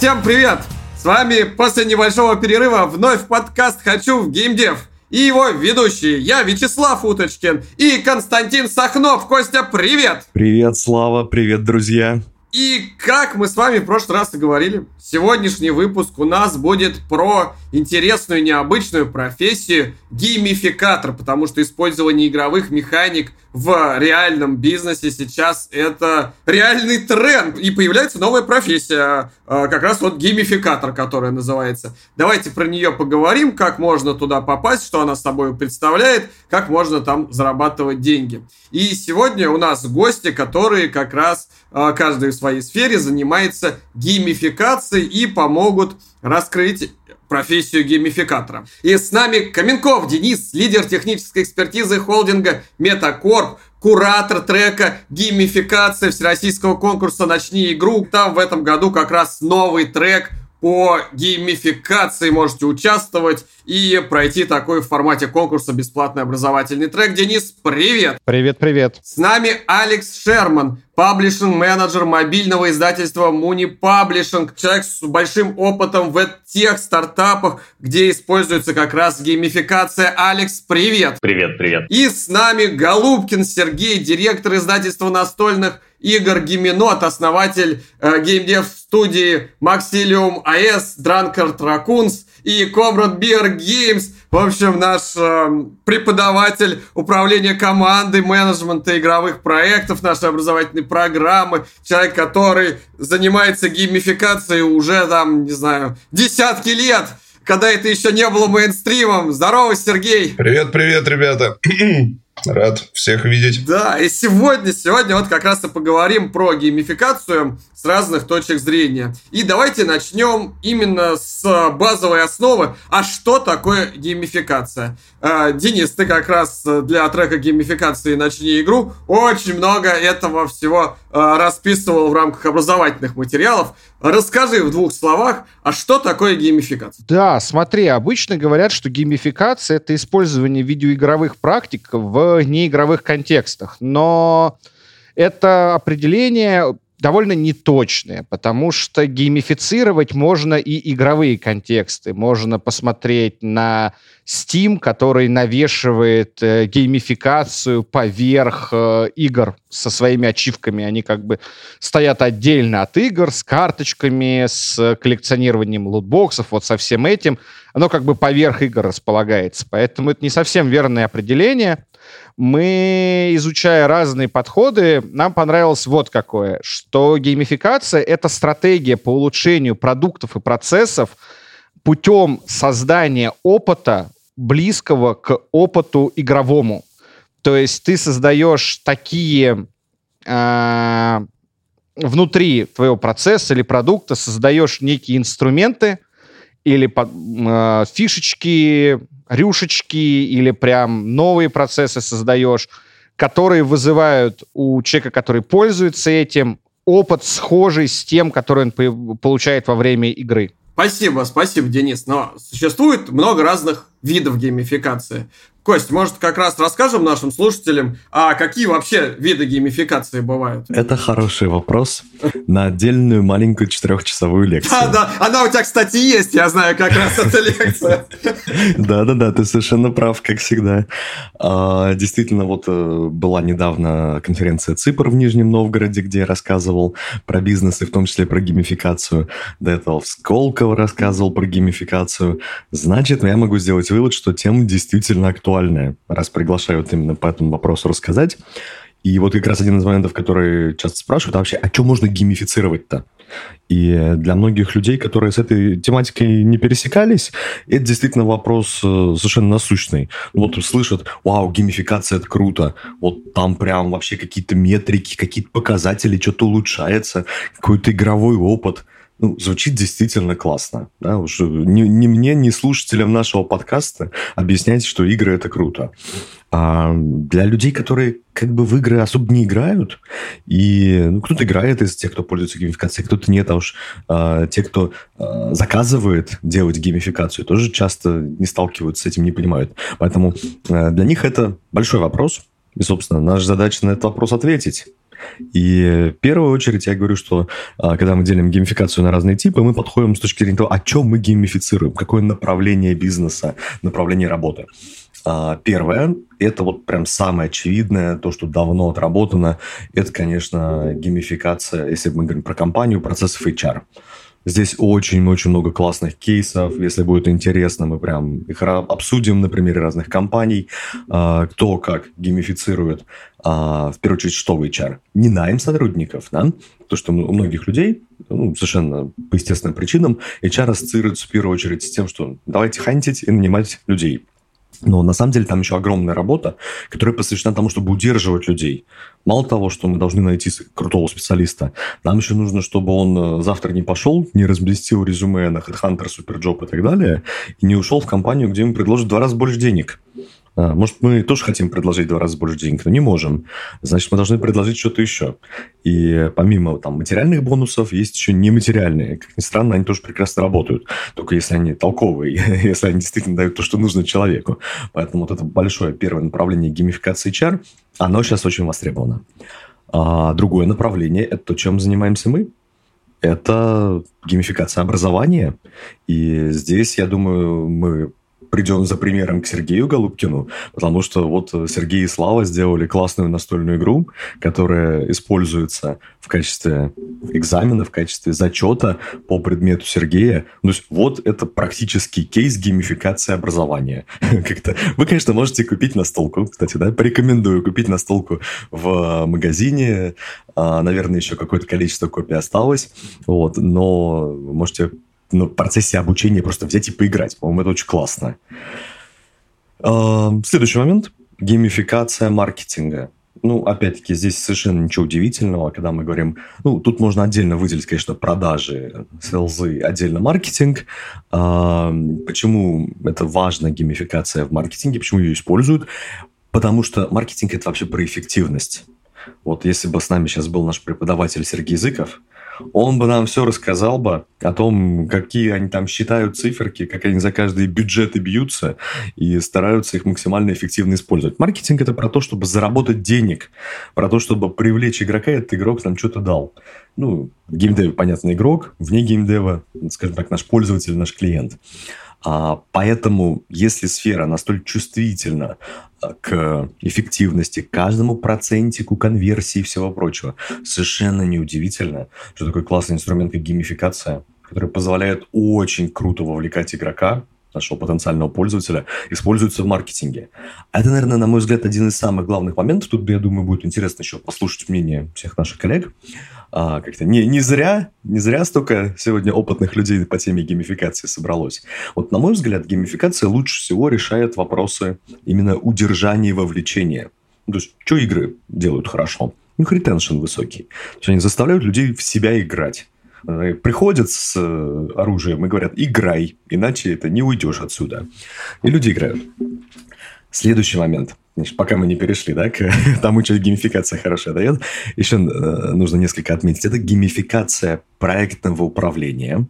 Всем привет! С вами после небольшого перерыва вновь подкаст «Хочу в геймдев». И его ведущие, я Вячеслав Уточкин и Константин Сахнов. Костя, привет! Привет, Слава, привет, друзья! И как мы с вами в прошлый раз и говорили, сегодняшний выпуск у нас будет про интересную необычную профессию геймификатор, потому что использование игровых механик в реальном бизнесе сейчас это реальный тренд. И появляется новая профессия, а, как раз вот геймификатор, которая называется. Давайте про нее поговорим, как можно туда попасть, что она собой представляет, как можно там зарабатывать деньги. И сегодня у нас гости, которые как раз а, каждый в своей сфере занимается геймификацией и помогут раскрыть профессию геймификатора. И с нами Каменков Денис, лидер технической экспертизы холдинга Метакорп, куратор трека геймификации всероссийского конкурса «Начни игру». Там в этом году как раз новый трек по геймификации можете участвовать и пройти такой в формате конкурса бесплатный образовательный трек. Денис, привет! Привет, привет! С нами Алекс Шерман, паблишинг-менеджер мобильного издательства Муни Паблишинг, человек с большим опытом в тех стартапах, где используется как раз геймификация. Алекс, привет! Привет, привет! И с нами Голубкин Сергей, директор издательства настольных Игорь Гименот, основатель э, геймдев-студии Maxilium AS, Drunkard Raccoons и Comrade Beer Games. В общем, наш э, преподаватель управления командой, менеджмента игровых проектов, нашей образовательной программы, человек, который занимается геймификацией уже там, не знаю, десятки лет когда это еще не было мейнстримом. Здорово, Сергей! Привет, привет, ребята! Рад всех видеть. Да, и сегодня, сегодня вот как раз и поговорим про геймификацию с разных точек зрения. И давайте начнем именно с базовой основы. А что такое геймификация? Э, Денис, ты как раз для трека геймификации «Начни игру» очень много этого всего э, расписывал в рамках образовательных материалов. Расскажи в двух словах, а что такое геймификация? Да, смотри, обычно говорят, что геймификация — это использование видеоигровых практик в неигровых контекстах. Но это определение довольно неточные, потому что геймифицировать можно и игровые контексты. Можно посмотреть на Steam, который навешивает э, геймификацию поверх э, игр со своими ачивками. Они как бы стоят отдельно от игр, с карточками, с коллекционированием лутбоксов, вот со всем этим. Оно как бы поверх игр располагается. Поэтому это не совсем верное определение мы, изучая разные подходы, нам понравилось вот какое, что геймификация — это стратегия по улучшению продуктов и процессов путем создания опыта, близкого к опыту игровому. То есть ты создаешь такие э, внутри твоего процесса или продукта, создаешь некие инструменты или э, фишечки, рюшечки или прям новые процессы создаешь, которые вызывают у человека, который пользуется этим, опыт схожий с тем, который он получает во время игры. Спасибо, спасибо, Денис. Но существует много разных видов геймификации. Кость, может, как раз расскажем нашим слушателям, а какие вообще виды геймификации бывают? Это хороший вопрос на отдельную маленькую четырехчасовую лекцию. Да, да, она у тебя, кстати, есть, я знаю, как раз эта лекция. Да-да-да, ты совершенно прав, как всегда. А, действительно, вот э, была недавно конференция ЦИПР в Нижнем Новгороде, где я рассказывал про бизнес и в том числе про геймификацию. До этого в Сколково рассказывал про геймификацию. Значит, я могу сделать вывод, что тема действительно актуальна актуальное, раз приглашают именно по этому вопросу рассказать. И вот как раз один из моментов, который часто спрашивают, а вообще, а что можно геймифицировать-то? И для многих людей, которые с этой тематикой не пересекались, это действительно вопрос э, совершенно насущный. Вот слышат, вау, геймификация это круто, вот там прям вообще какие-то метрики, какие-то показатели, что-то улучшается, какой-то игровой опыт – ну, звучит действительно классно. Да? Уж ни, ни мне, ни слушателям нашего подкаста объяснять, что игры это круто. А для людей, которые как бы в игры особо не играют, и ну, кто-то играет из тех, кто пользуется геймификацией, кто-то нет, а уж а, те, кто а, заказывает делать геймификацию, тоже часто не сталкиваются с этим, не понимают. Поэтому а, для них это большой вопрос. И, собственно, наша задача на этот вопрос ответить. И в первую очередь я говорю, что а, когда мы делим геймификацию на разные типы, мы подходим с точки зрения того, о чем мы геймифицируем, какое направление бизнеса, направление работы. А, первое, это вот прям самое очевидное, то, что давно отработано, это, конечно, геймификация, если мы говорим про компанию, процессов HR. Здесь очень-очень много классных кейсов. Если будет интересно, мы прям их обсудим на примере разных компаний. А, кто как геймифицирует, а, в первую очередь, что в HR. Не найм сотрудников, да? То, что у многих людей, ну, совершенно по естественным причинам, HR ассоциируется в первую очередь с тем, что давайте хантить и нанимать людей. Но на самом деле там еще огромная работа, которая посвящена тому, чтобы удерживать людей. Мало того, что мы должны найти крутого специалиста, нам еще нужно, чтобы он э, завтра не пошел, не разместил резюме на HeadHunter, Superjob и так далее, и не ушел в компанию, где ему предложат в два раза больше денег. А, может, мы тоже хотим предложить в два раза больше денег, но не можем. Значит, мы должны предложить что-то еще. И помимо там, материальных бонусов, есть еще нематериальные. Как ни странно, они тоже прекрасно работают. Только если они толковые, если они действительно дают то, что нужно человеку. Поэтому вот это большое первое направление геймификации HR, оно сейчас очень востребовано. А другое направление – это то, чем занимаемся мы. Это геймификация образования. И здесь, я думаю, мы придем за примером к Сергею Голубкину, потому что вот Сергей и Слава сделали классную настольную игру, которая используется в качестве экзамена, в качестве зачета по предмету Сергея. То есть вот это практический кейс геймификации образования. Как-то вы, конечно, можете купить настолку, кстати, да, порекомендую купить настолку в магазине. А, наверное, еще какое-то количество копий осталось, вот, но можете ну, в процессе обучения просто взять и поиграть. По-моему, это очень классно. Следующий момент – геймификация маркетинга. Ну, опять-таки, здесь совершенно ничего удивительного, когда мы говорим... Ну, тут можно отдельно выделить, конечно, продажи, селзы, отдельно маркетинг. Почему это важна геймификация в маркетинге, почему ее используют? Потому что маркетинг – это вообще про эффективность. Вот если бы с нами сейчас был наш преподаватель Сергей Языков, он бы нам все рассказал бы о том, какие они там считают циферки, как они за каждые бюджеты бьются и стараются их максимально эффективно использовать. Маркетинг – это про то, чтобы заработать денег, про то, чтобы привлечь игрока, и этот игрок нам что-то дал. Ну, в геймдеве, понятно, игрок, вне геймдева, скажем так, наш пользователь, наш клиент. А, поэтому, если сфера настолько чувствительна а, к эффективности, к каждому процентику конверсии и всего прочего, совершенно неудивительно, что такой классный инструмент, как геймификация, который позволяет очень круто вовлекать игрока, нашего потенциального пользователя, используется в маркетинге. Это, наверное, на мой взгляд, один из самых главных моментов. Тут, я думаю, будет интересно еще послушать мнение всех наших коллег а, как-то не, не зря, не зря столько сегодня опытных людей по теме геймификации собралось. Вот, на мой взгляд, геймификация лучше всего решает вопросы именно удержания и вовлечения. То есть, что игры делают хорошо? У них ретеншн высокий. То есть, они заставляют людей в себя играть. Э, приходят с э, оружием и говорят, играй, иначе это не уйдешь отсюда. И люди играют. Следующий момент. Значит, пока мы не перешли, да, к тому, что геймификация хорошая дает, еще э, нужно несколько отметить. Это геймификация проектного управления,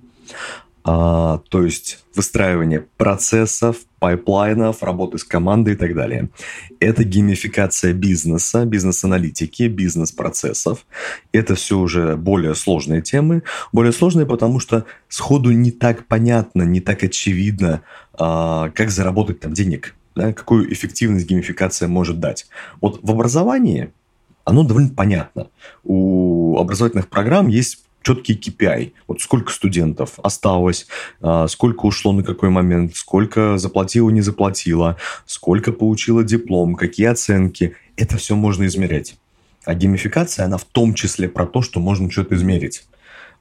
а, то есть выстраивание процессов, пайплайнов, работы с командой и так далее. Это геймификация бизнеса, бизнес-аналитики, бизнес-процессов. Это все уже более сложные темы. Более сложные, потому что сходу не так понятно, не так очевидно, а, как заработать там денег да, какую эффективность геймификация может дать. Вот в образовании оно довольно понятно. У образовательных программ есть четкий KPI. Вот сколько студентов осталось, а, сколько ушло на какой момент, сколько заплатила, не заплатила, сколько получила диплом, какие оценки. Это все можно измерять. А геймификация, она в том числе про то, что можно что-то измерить.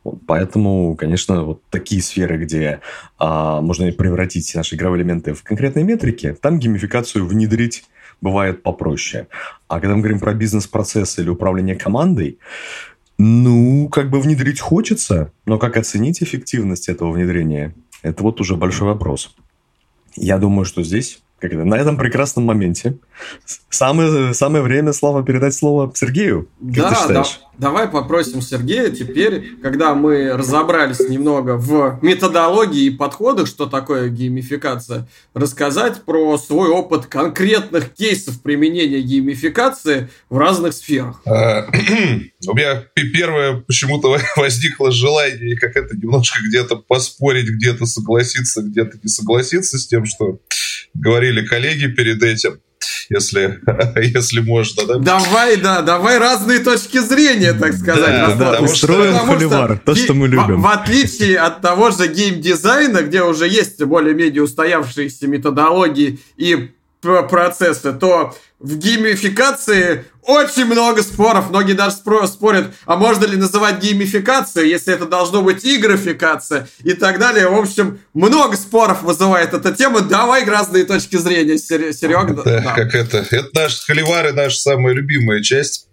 Вот, поэтому, конечно, вот такие сферы, где а, можно превратить наши игровые элементы в конкретные метрики, там геймификацию внедрить бывает попроще. А когда мы говорим про бизнес-процесс или управление командой, ну, как бы внедрить хочется, но как оценить эффективность этого внедрения, это вот уже большой вопрос. Я думаю, что здесь как это, на этом прекрасном моменте самое, самое время, Слава, передать слово Сергею. Как да, ты считаешь? Да. Давай попросим Сергея теперь, когда мы разобрались немного в методологии и подходах, что такое геймификация, рассказать про свой опыт конкретных кейсов применения геймификации в разных сферах. А, у меня первое почему-то возникло желание как это немножко где-то поспорить, где-то согласиться, где-то не согласиться с тем, что говорили коллеги перед этим если, если можно. Да? Давай, да, давай разные точки зрения, так сказать. Да, да, потому устроим что, холивар, то, что мы любим. В, в отличие от того же геймдизайна, где уже есть более-менее устоявшиеся методологии и процессы, то в геймификации очень много споров. Многие даже спорят, а можно ли называть геймификацию, если это должно быть игрофикация и так далее. В общем, много споров вызывает эта тема. Давай разные точки зрения, Серега. Это, да. как это, это наш холивары, наша самая любимая часть.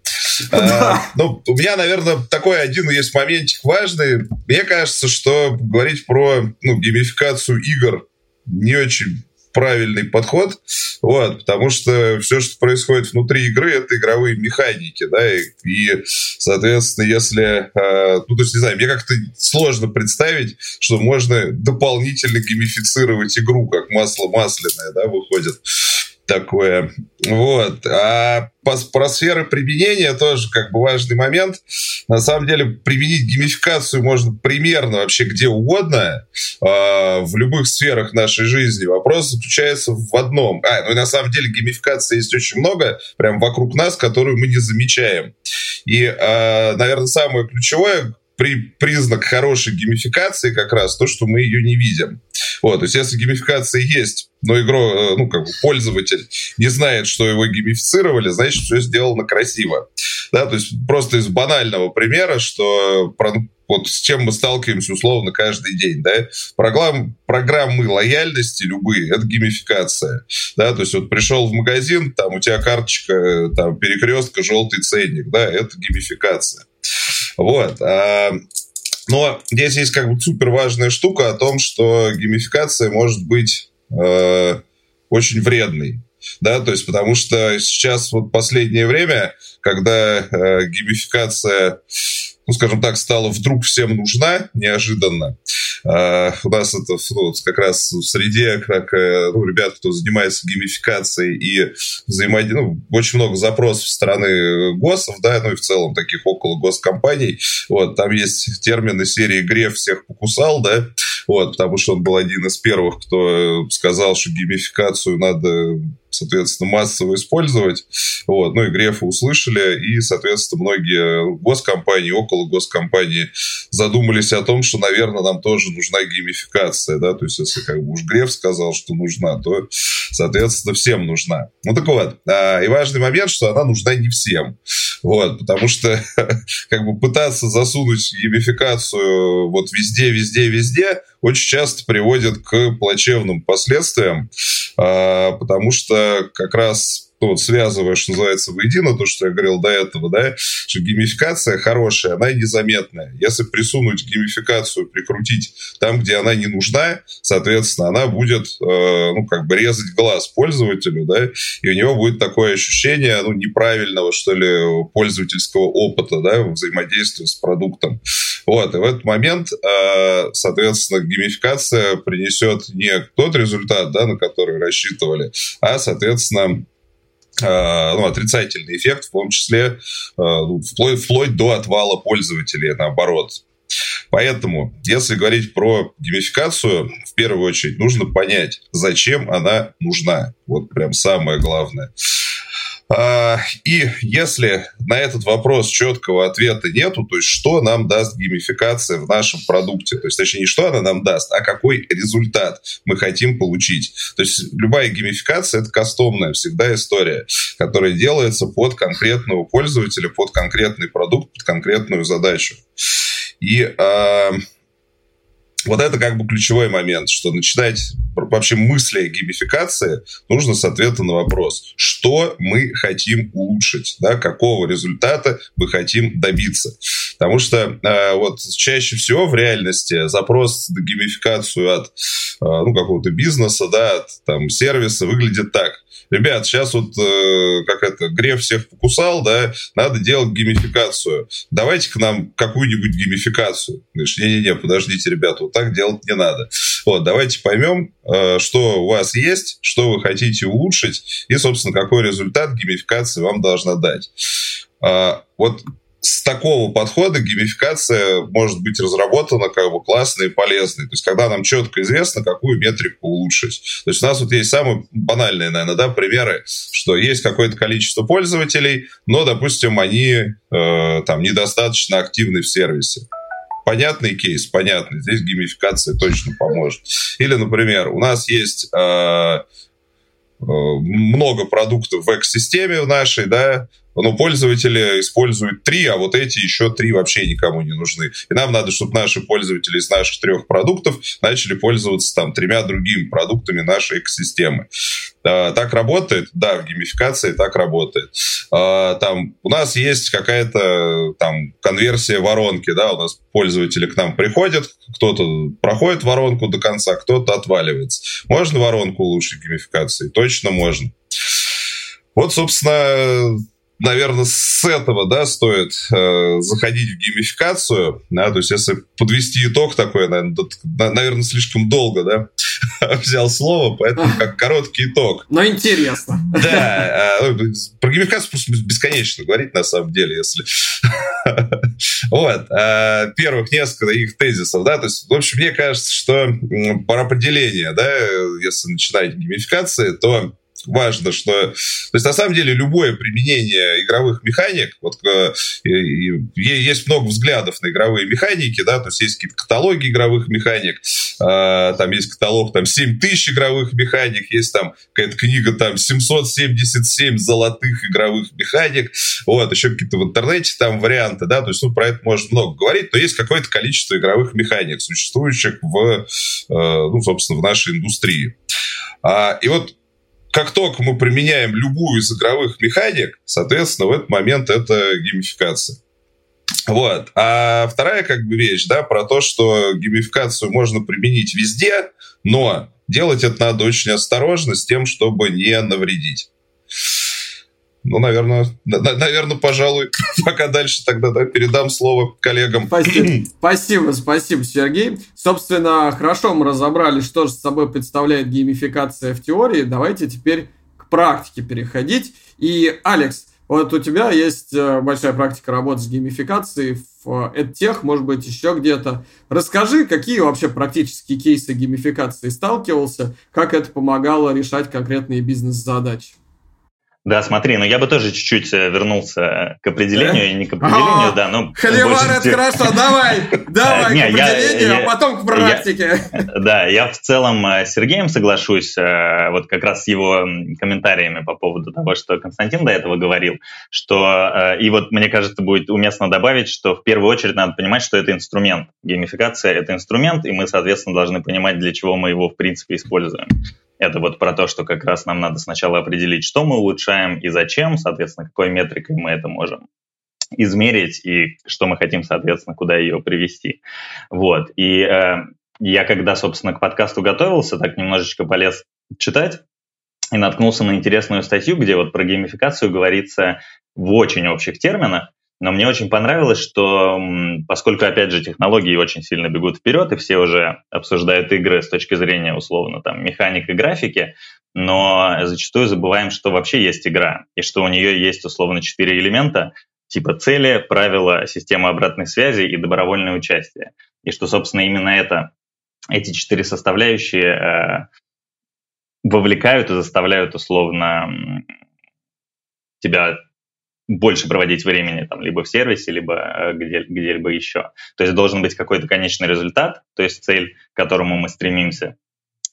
А, ну, у меня, наверное, такой один есть моментик важный. Мне кажется, что говорить про ну, геймификацию игр не очень правильный подход, вот, потому что все, что происходит внутри игры, это игровые механики, да, и, и соответственно, если, э, ну, то есть, не знаю, мне как-то сложно представить, что можно дополнительно геймифицировать игру, как масло масляное, да, выходит такое. Вот. А по, про сферы применения тоже как бы важный момент. На самом деле применить геймификацию можно примерно вообще где угодно э, в любых сферах нашей жизни. Вопрос заключается в одном. А, ну и на самом деле геймификации есть очень много прям вокруг нас, которую мы не замечаем. И, э, наверное, самое ключевое, при, признак хорошей геймификации как раз то, что мы ее не видим. Вот, то есть если геймификация есть, но игру, э, ну, как бы пользователь не знает, что его геймифицировали, значит, все сделано красиво. Да, то есть просто из банального примера, что вот с чем мы сталкиваемся условно каждый день, да, программ, программы лояльности любые, это геймификация, да, то есть вот пришел в магазин, там у тебя карточка, там перекрестка, желтый ценник, да, это геймификация. Вот. А, но здесь есть как бы супер важная штука о том, что геймификация может быть э, очень вредной. Да, то есть потому что сейчас вот последнее время, когда э, геймификация ну, скажем так, стала вдруг всем нужна неожиданно. Uh, у нас это ну, как раз в среде, как э, ну, ребят, кто занимается геймификацией и взаимодействием, ну, очень много запросов со стороны ГОСов, да, ну и в целом таких около госкомпаний. Вот, там есть термины серии «Греф всех покусал», да, вот, потому что он был один из первых, кто сказал, что геймификацию надо соответственно, массово использовать. Вот. Ну и Грефа услышали, и, соответственно, многие госкомпании, около госкомпании задумались о том, что, наверное, нам тоже нужна геймификация, да, то есть если как бы уж Греф сказал, что нужна, то, соответственно, всем нужна. Ну так вот, а, и важный момент, что она нужна не всем, вот, потому что как бы пытаться засунуть геймификацию вот везде, везде, везде очень часто приводит к плачевным последствиям, потому что как раз ну, вот связываешь, что называется, воедино, то, что я говорил до этого, да, что геймификация хорошая, она незаметная. Если присунуть геймификацию, прикрутить там, где она не нужна, соответственно, она будет, э, ну, как бы резать глаз пользователю, да, и у него будет такое ощущение, ну, неправильного, что ли, пользовательского опыта, да, взаимодействия с продуктом. Вот, и в этот момент, э, соответственно, геймификация принесет не тот результат, да, на который рассчитывали, а, соответственно, ну, отрицательный эффект, в том числе э, ну, вплоть, вплоть до отвала пользователей, наоборот. Поэтому, если говорить про геймификацию, в первую очередь нужно понять, зачем она нужна. Вот прям самое главное. А, и если на этот вопрос четкого ответа нету, то есть что нам даст геймификация в нашем продукте, то есть точнее не что она нам даст, а какой результат мы хотим получить. То есть любая геймификация это кастомная всегда история, которая делается под конкретного пользователя, под конкретный продукт, под конкретную задачу. И э, вот это как бы ключевой момент, что начинать вообще мысли о геймификации нужно с ответа на вопрос, что мы хотим улучшить, да, какого результата мы хотим добиться. Потому что э, вот чаще всего в реальности запрос на геймификацию от э, ну, какого-то бизнеса, да, от там, сервиса выглядит так. Ребят, сейчас вот э, как это, Греф всех покусал, да, надо делать геймификацию. Давайте к нам какую-нибудь геймификацию. Говоришь, не-не-не, подождите, ребята, вот так делать не надо. Вот, давайте поймем, э, что у вас есть, что вы хотите улучшить, и, собственно, какой результат геймификации вам должна дать. А, вот с такого подхода геймификация может быть разработана как бы классной и полезной. То есть, когда нам четко известно, какую метрику улучшить. То есть, у нас вот есть самые банальные, наверное, да, примеры, что есть какое-то количество пользователей, но, допустим, они э, там недостаточно активны в сервисе. Понятный кейс, понятный. Здесь геймификация точно поможет. Или, например, у нас есть э, э много продуктов в экосистеме в нашей, да, но пользователи используют три, а вот эти еще три вообще никому не нужны. И нам надо, чтобы наши пользователи из наших трех продуктов начали пользоваться там тремя другими продуктами нашей экосистемы. А, так работает? Да, в геймификации так работает. А, там у нас есть какая-то там конверсия воронки, да, у нас пользователи к нам приходят, кто-то проходит воронку до конца, кто-то отваливается. Можно воронку улучшить геймификацией? Точно можно. Вот, собственно, наверное, с этого, да, стоит э, заходить в геймификацию, да, то есть если подвести итог такой, наверное, наверное слишком долго, да, взял слово, поэтому как короткий итог. Но интересно. Да, э, про геймификацию просто бесконечно говорить, на самом деле, если... Вот, э, первых несколько их тезисов, да, то есть, в общем, мне кажется, что про определение, да, если начинать геймификации, то важно, что... То есть, на самом деле, любое применение игровых механик, вот э, есть много взглядов на игровые механики, да, то есть есть какие-то каталоги игровых механик, э, там есть каталог, там, 7000 игровых механик, есть там какая-то книга, там, 777 золотых игровых механик, вот, еще какие-то в интернете там варианты, да, то есть, ну, про это можно много говорить, но есть какое-то количество игровых механик, существующих в, э, ну, собственно, в нашей индустрии. А, и вот как только мы применяем любую из игровых механик, соответственно, в этот момент это геймификация. Вот. А вторая как бы вещь, да, про то, что геймификацию можно применить везде, но делать это надо очень осторожно с тем, чтобы не навредить. Ну, наверное, на, наверное, пожалуй, пока дальше тогда да, передам слово коллегам. Спасибо, спасибо, спасибо, Сергей. Собственно, хорошо мы разобрали, что же собой представляет геймификация в теории. Давайте теперь к практике переходить. И, Алекс, вот у тебя есть э, большая практика работы с геймификацией в EdTech, может быть, еще где-то. Расскажи, какие вообще практические кейсы геймификации сталкивался, как это помогало решать конкретные бизнес-задачи? Да, смотри, но я бы тоже чуть-чуть э, вернулся к определению, и не к определению, да, но... Холивар, это хорошо, давай, давай к определению, а потом к практике. Да, я в целом э, с Сергеем соглашусь, э, вот как раз с его комментариями по поводу того, что Константин до этого говорил, что, и вот мне кажется, будет уместно добавить, что в первую очередь надо понимать, что это инструмент. Геймификация — это инструмент, и мы, соответственно, должны понимать, для чего мы его, в принципе, используем. Это вот про то, что как раз нам надо сначала определить, что мы улучшаем и зачем, соответственно, какой метрикой мы это можем измерить и что мы хотим, соответственно, куда ее привести. Вот. И э, я когда, собственно, к подкасту готовился, так немножечко полез читать и наткнулся на интересную статью, где вот про геймификацию говорится в очень общих терминах, но мне очень понравилось, что поскольку, опять же, технологии очень сильно бегут вперед, и все уже обсуждают игры с точки зрения, условно, там, механик и графики, но зачастую забываем, что вообще есть игра, и что у нее есть, условно, четыре элемента, типа цели, правила, система обратной связи и добровольное участие. И что, собственно, именно это, эти четыре составляющие э, вовлекают и заставляют, условно, тебя больше проводить времени там либо в сервисе, либо э, где, где-либо еще. То есть должен быть какой-то конечный результат, то есть цель, к которому мы стремимся.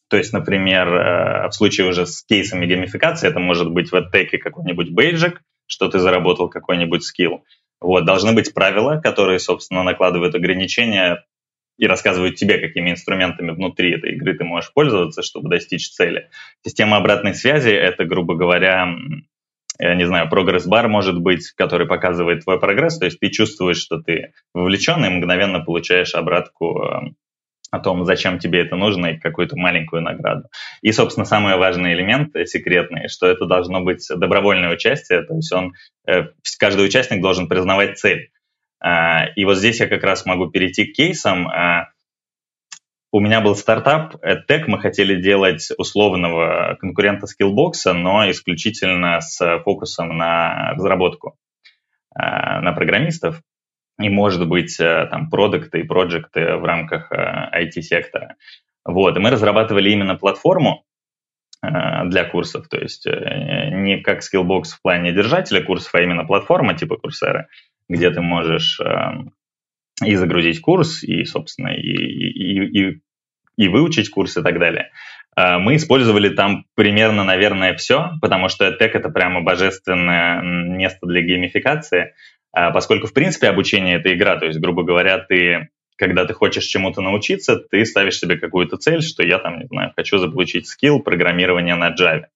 То есть, например, э, в случае уже с кейсами геймификации, это может быть в AdTech какой-нибудь бейджик, что ты заработал какой-нибудь скилл. Вот, должны быть правила, которые, собственно, накладывают ограничения и рассказывают тебе, какими инструментами внутри этой игры ты можешь пользоваться, чтобы достичь цели. Система обратной связи — это, грубо говоря, не знаю, прогресс-бар может быть, который показывает твой прогресс, то есть ты чувствуешь, что ты вовлечен и мгновенно получаешь обратку о том, зачем тебе это нужно и какую-то маленькую награду. И, собственно, самый важный элемент э, секретный, что это должно быть добровольное участие, то есть он, э, каждый участник должен признавать цель. А, и вот здесь я как раз могу перейти к кейсам. У меня был стартап EdTech, мы хотели делать условного конкурента Skillbox, но исключительно с фокусом на разработку, а, на программистов. И, может быть, э, там, продукты и проекты в рамках IT-сектора. Э, вот, и мы разрабатывали именно платформу э, для курсов, то есть не как Skillbox в плане держателя курсов, а именно платформа типа Курсера, где ты можешь и загрузить курс, и, собственно, и, и, и, и выучить курс и так далее. Мы использовали там примерно, наверное, все, потому что EdTech — это прямо божественное место для геймификации. А, поскольку, в принципе, обучение — это игра, то есть, грубо говоря, ты, когда ты хочешь чему-то научиться, ты ставишь себе какую-то цель, что я там, не знаю, хочу заполучить скилл программирования на Java.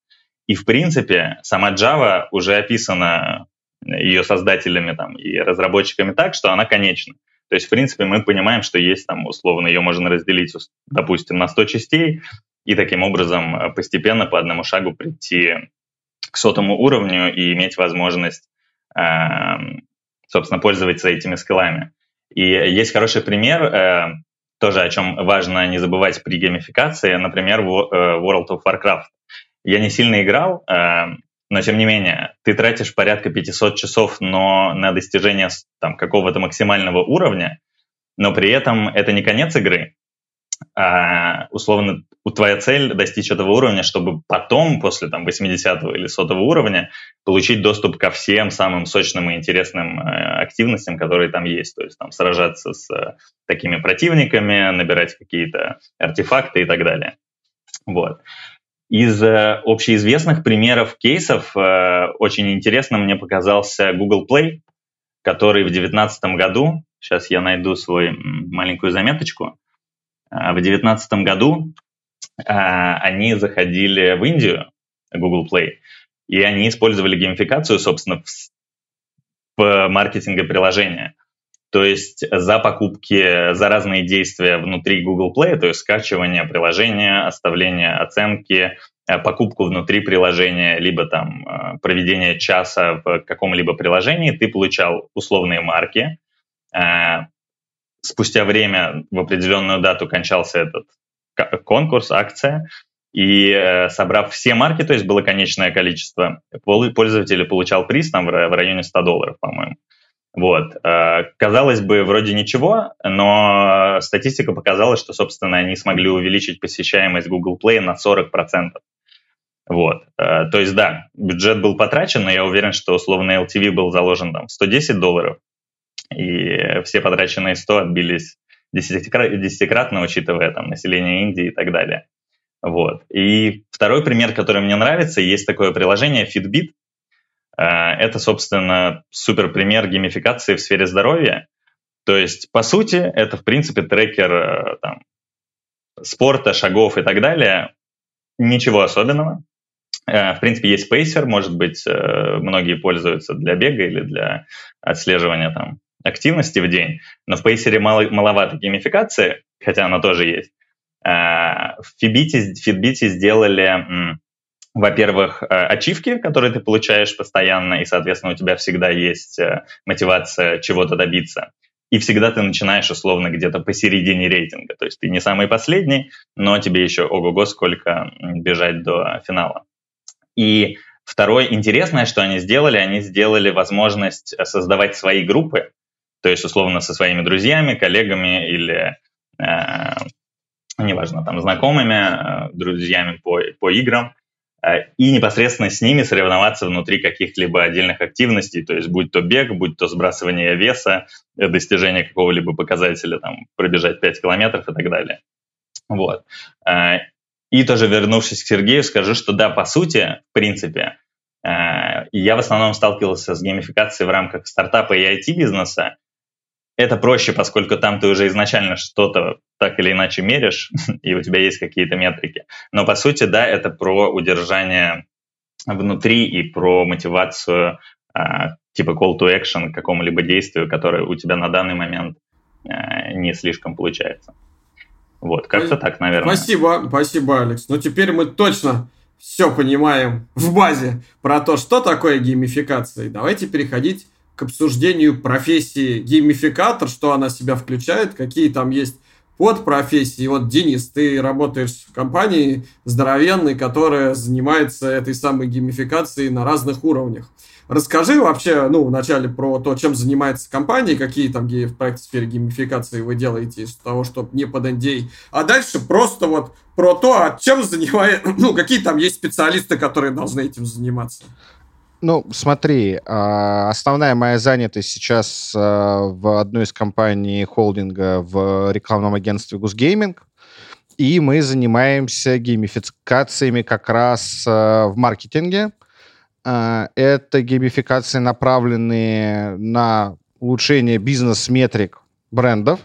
И, в принципе, сама Java уже описана ее создателями там, и разработчиками так, что она конечна. То есть, в принципе, мы понимаем, что есть там, условно, ее можно разделить, допустим, на 100 частей, и таким образом постепенно по одному шагу прийти к сотому уровню и иметь возможность эм, собственно, пользоваться этими скиллами. И есть хороший пример, э, тоже о чем важно не забывать при геймификации, например, в э, World of Warcraft. Я не сильно играл, э, но тем не менее, ты тратишь порядка 500 часов но на достижение там, какого-то максимального уровня, но при этом это не конец игры, а, условно, твоя цель достичь этого уровня, чтобы потом, после там 80 или 100 уровня, получить доступ ко всем самым сочным и интересным э, активностям, которые там есть. То есть там сражаться с э, такими противниками, набирать какие-то артефакты и так далее. Вот. Из э, общеизвестных примеров кейсов э, очень интересно мне показался Google Play, который в 2019 году, сейчас я найду свою маленькую заметочку, а, в 2019 году они заходили в Индию, Google Play, и они использовали геймификацию, собственно, в маркетинге приложения. То есть за покупки, за разные действия внутри Google Play, то есть скачивание приложения, оставление оценки, а, покупку внутри приложения, либо там проведение часа в каком-либо приложении, ты получал условные марки, спустя время в определенную дату кончался этот конкурс, акция, и э, собрав все марки, то есть было конечное количество, пользователь получал приз там в районе 100 долларов, по-моему. Вот. Э, казалось бы, вроде ничего, но статистика показала, что, собственно, они смогли увеличить посещаемость Google Play на 40%. Вот. Э, то есть, да, бюджет был потрачен, но я уверен, что условно LTV был заложен там 110 долларов, и все потраченные 100 отбились десятикратно, учитывая там население Индии и так далее. Вот. И второй пример, который мне нравится, есть такое приложение Fitbit. Э, это, собственно, супер пример геймификации в сфере здоровья. То есть, по сути, это, в принципе, трекер э, там, спорта, шагов и так далее. Ничего особенного. Э, в принципе, есть Pacer, может быть, многие пользуются для бега или для отслеживания там, активности в день, но в Pacer мало, маловато геймификации, хотя она тоже есть. В Fitbit, Fitbit сделали, во-первых, э, ачивки, которые ты получаешь постоянно, и, соответственно, у тебя всегда есть э, мотивация чего-то добиться. И всегда ты начинаешь условно где-то посередине рейтинга. То есть ты не самый последний, но тебе еще ого-го сколько бежать до финала. И Второе интересное, что они сделали, они сделали возможность создавать свои группы, то есть, условно, со своими друзьями, коллегами или, э, неважно, там, знакомыми, э, друзьями по, по играм, э, и непосредственно с ними соревноваться внутри каких-либо отдельных активностей, то есть будь то бег, будь то сбрасывание веса, э, достижение какого-либо показателя, там, пробежать 5 километров и так далее. Вот. Э, и тоже вернувшись к Сергею, скажу, что да, по сути, в принципе, я в основном сталкивался с геймификацией в рамках стартапа и IT-бизнеса, это проще, поскольку там ты уже изначально что-то так или иначе меришь, и у тебя есть какие-то метрики. Но по сути, да, это про удержание внутри и про мотивацию а, типа call to action к какому-либо действию, которое у тебя на данный момент а, не слишком получается. Вот, как-то так, наверное. Спасибо, спасибо, Алекс. Ну, теперь мы точно все понимаем в базе про то, что такое геймификация. Давайте переходить к обсуждению профессии геймификатор, что она себя включает, какие там есть под профессии. Вот, Денис, ты работаешь в компании здоровенной, которая занимается этой самой геймификацией на разных уровнях. Расскажи вообще, ну, вначале про то, чем занимается компания, какие там в проекте сфере геймификации вы делаете из того, чтобы не под NDA. А дальше просто вот про то, а чем занимается, ну, какие там есть специалисты, которые должны этим заниматься. Ну, смотри, а, основная моя занятость сейчас а, в одной из компаний холдинга в рекламном агентстве Гусгейминг. И мы занимаемся геймификациями как раз а, в маркетинге. Это геймификации, направленные на улучшение бизнес-метрик брендов.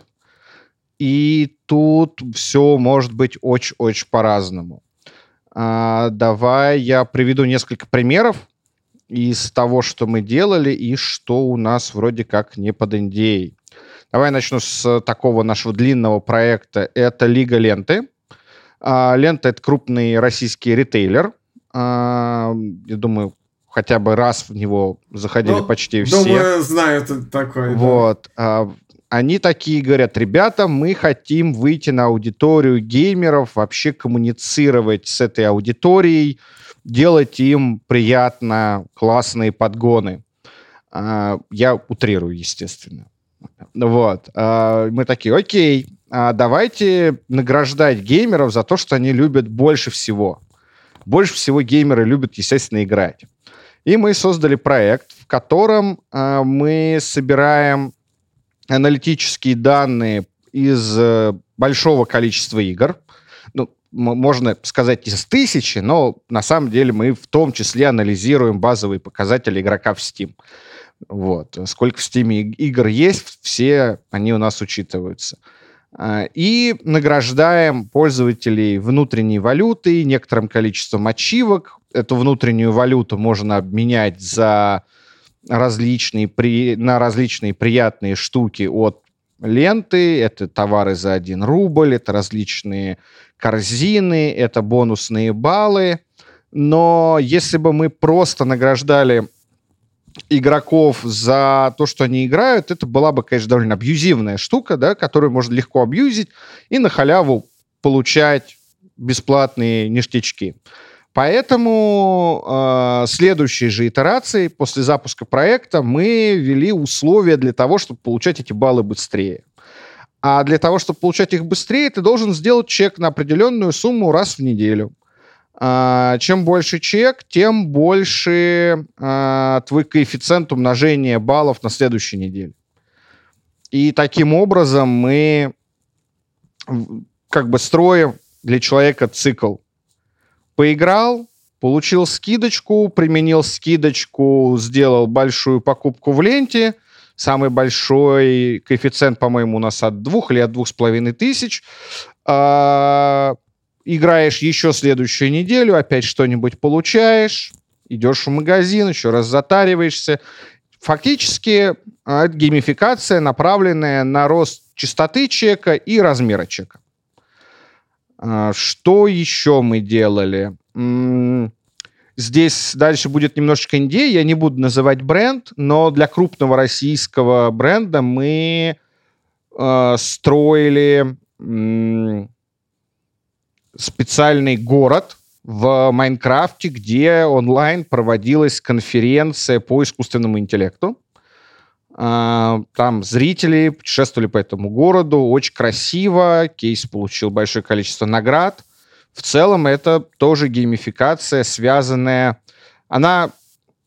И тут все может быть очень-очень по-разному. Давай я приведу несколько примеров из того, что мы делали и что у нас вроде как не под NDA. Давай начну с такого нашего длинного проекта. Это Лига Ленты. А, Лента — это крупный российский ритейлер. А, я думаю, хотя бы раз в него заходили ну, почти все. Думаю, знают такой. Вот. Да. Они такие говорят, ребята, мы хотим выйти на аудиторию геймеров, вообще коммуницировать с этой аудиторией, делать им приятно классные подгоны. А, я утрирую, естественно. Вот. А, мы такие, окей, а давайте награждать геймеров за то, что они любят больше всего. Больше всего геймеры любят, естественно, играть. И мы создали проект, в котором мы собираем аналитические данные из э, большого количества игр. Можно сказать из тысячи, но на самом деле мы в том числе анализируем базовые показатели игрока в Steam. Вот. Сколько в Steam игр есть, все они у нас учитываются. А, и награждаем пользователей внутренней валютой, некоторым количеством ачивок. Эту внутреннюю валюту можно обменять за различные, при, на различные приятные штуки от ленты, это товары за 1 рубль, это различные корзины, это бонусные баллы. Но если бы мы просто награждали игроков за то, что они играют, это была бы, конечно, довольно абьюзивная штука, да, которую можно легко абьюзить и на халяву получать бесплатные ништячки. Поэтому э, следующей же итерации после запуска проекта мы ввели условия для того, чтобы получать эти баллы быстрее. А для того, чтобы получать их быстрее, ты должен сделать чек на определенную сумму раз в неделю. А, чем больше чек, тем больше а, твой коэффициент умножения баллов на следующей неделе. И таким образом мы как бы строим для человека цикл поиграл, получил скидочку, применил скидочку, сделал большую покупку в ленте, самый большой коэффициент, по-моему, у нас от двух или от двух с половиной тысяч. А, играешь еще следующую неделю, опять что-нибудь получаешь, идешь в магазин, еще раз затариваешься. Фактически а, геймификация, направленная на рост частоты чека и размера чека. А, что еще мы делали? Здесь дальше будет немножечко Индии, я не буду называть бренд, но для крупного российского бренда мы э, строили э, специальный город в Майнкрафте, где онлайн проводилась конференция по искусственному интеллекту. А, там зрители путешествовали по этому городу, очень красиво, кейс получил большое количество наград. В целом это тоже геймификация, связанная... Она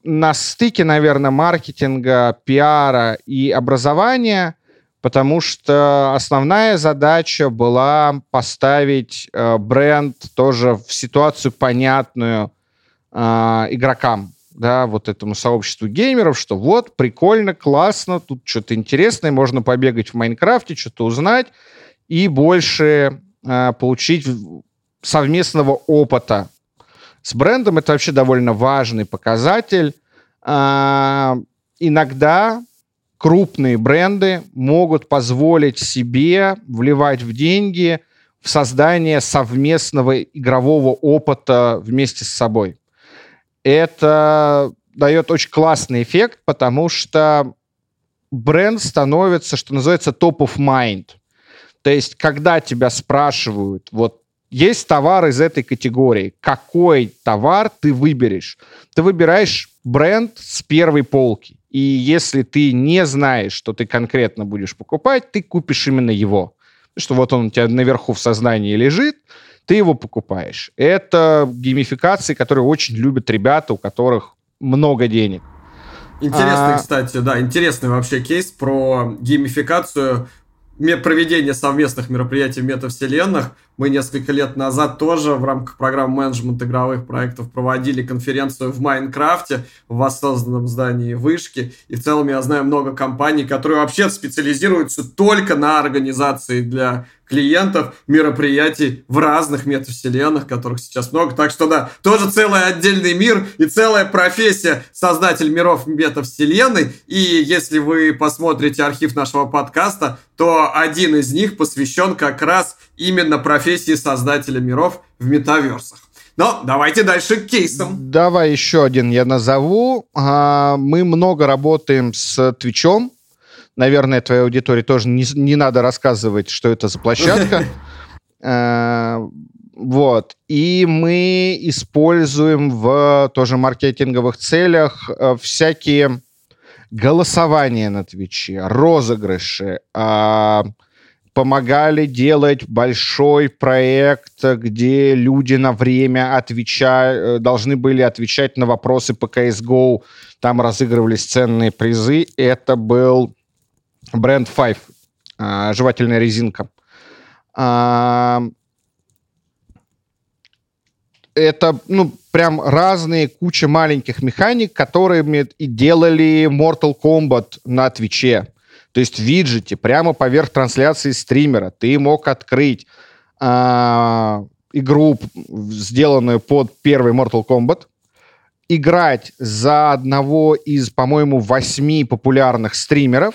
на стыке, наверное, маркетинга, пиара и образования, потому что основная задача была поставить э, бренд тоже в ситуацию понятную э, игрокам да, вот этому сообществу геймеров, что вот, прикольно, классно, тут что-то интересное, можно побегать в Майнкрафте, что-то узнать и больше э, получить совместного опыта С брендом это вообще довольно важный показатель. А, иногда крупные бренды могут позволить себе вливать в деньги в создание совместного игрового опыта вместе с собой. Это дает очень классный эффект, потому что бренд становится, что называется, top of mind. То есть, когда тебя спрашивают, вот есть товар из этой категории, какой товар ты выберешь? Ты выбираешь бренд с первой полки. И если ты не знаешь, что ты конкретно будешь покупать, ты купишь именно его. Что вот он у тебя наверху в сознании лежит, ты его покупаешь. Это геймификации, которые очень любят ребята, у которых много денег. Интересный, а... кстати, да, интересный вообще кейс про геймификацию проведения совместных мероприятий в метавселенных. Мы несколько лет назад тоже в рамках программы менеджмент игровых проектов проводили конференцию в Майнкрафте в воссозданном здании Вышки. И в целом я знаю много компаний, которые вообще специализируются только на организации для клиентов мероприятий в разных метавселенных, которых сейчас много. Так что да, тоже целый отдельный мир и целая профессия создатель миров метавселенной. И если вы посмотрите архив нашего подкаста, то один из них посвящен как раз именно профессии создателя миров в метаверсах. Но давайте дальше к кейсам. Давай еще один я назову. А, мы много работаем с Твичом. Наверное, твоей аудитории тоже не, не надо рассказывать, что это за площадка. А, вот. И мы используем в тоже маркетинговых целях э, всякие голосования на Твиче, розыгрыши, а, помогали делать большой проект, где люди на время отвечают, э, должны были отвечать на вопросы по CSGO. Там разыгрывались ценные призы. Это был бренд Five, а, жевательная резинка. Это, ну, прям разные куча маленьких механик, которые и делали Mortal Kombat на Твиче. То есть в виджете, прямо поверх трансляции стримера, ты мог открыть э, игру, сделанную под первый Mortal Kombat, играть за одного из, по-моему, восьми популярных стримеров,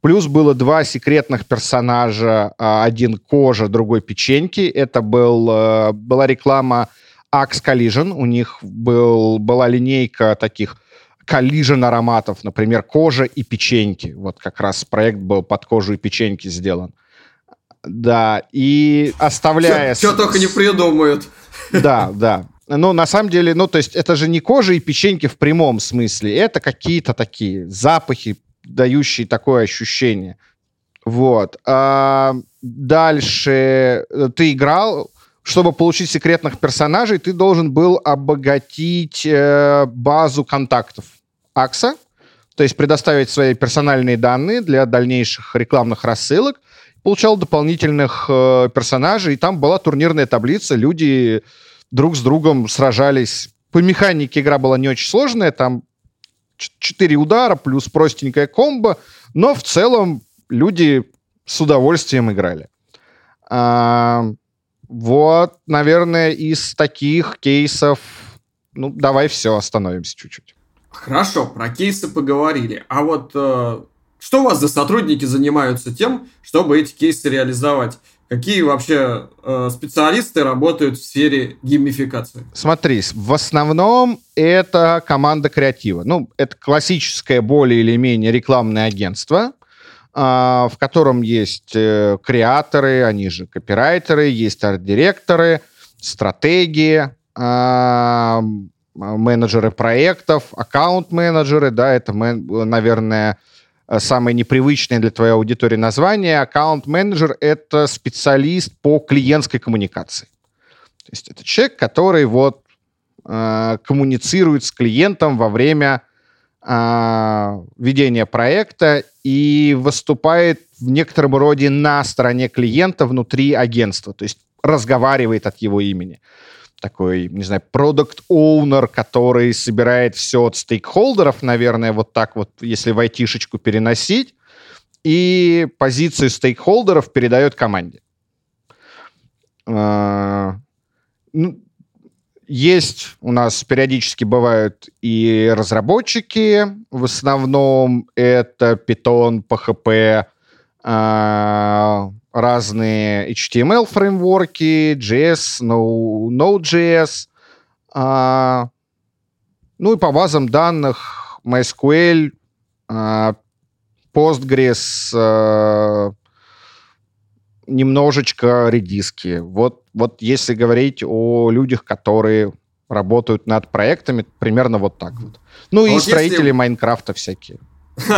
Плюс было два секретных персонажа, а, один кожа, другой печеньки. Это был, э, была реклама Axe Collision. У них был, была линейка таких коллижен ароматов, например, кожа и печеньки. Вот как раз проект был под кожу и печеньки сделан. Да, и оставляя... Что только не придумают. Да, да. Ну, на самом деле, ну, то есть это же не кожа и печеньки в прямом смысле, это какие-то такие запахи, дающие такое ощущение. Вот. А дальше э, ты играл, чтобы получить секретных персонажей, ты должен был обогатить э, базу контактов Акса, то есть предоставить свои персональные данные для дальнейших рекламных рассылок, получал дополнительных э, персонажей, и там была турнирная таблица, люди друг с другом сражались. По механике игра была не очень сложная, там 4 удара плюс простенькая комбо, но в целом люди с удовольствием играли. А, вот, наверное, из таких кейсов, ну, давай все, остановимся чуть-чуть. Хорошо, про кейсы поговорили. А вот э, что у вас за сотрудники занимаются тем, чтобы эти кейсы реализовать? Какие вообще э, специалисты работают в сфере геймификации? Смотри, в основном это команда креатива. Ну, это классическое более или менее рекламное агентство, э, в котором есть э, креаторы, они же копирайтеры, есть арт-директоры, стратегии, э, менеджеры проектов, аккаунт-менеджеры, да, это, наверное, самое непривычное для твоей аудитории название. Аккаунт-менеджер — это специалист по клиентской коммуникации. То есть это человек, который вот э, коммуницирует с клиентом во время э, ведения проекта и выступает в некотором роде на стороне клиента внутри агентства, то есть разговаривает от его имени такой, не знаю, продукт оунер который собирает все от стейкхолдеров, наверное, вот так вот, если в айтишечку переносить, и позицию стейкхолдеров передает команде. А, ну, есть у нас периодически бывают и разработчики, в основном это Python, PHP, разные HTML фреймворки, JS, Node.js, а, ну и по базам данных MySQL, а, Postgres, немножечко редиски. Вот, вот если говорить о людях, которые работают над проектами, примерно вот так вот. Ну а и вот строители если... Майнкрафта всякие.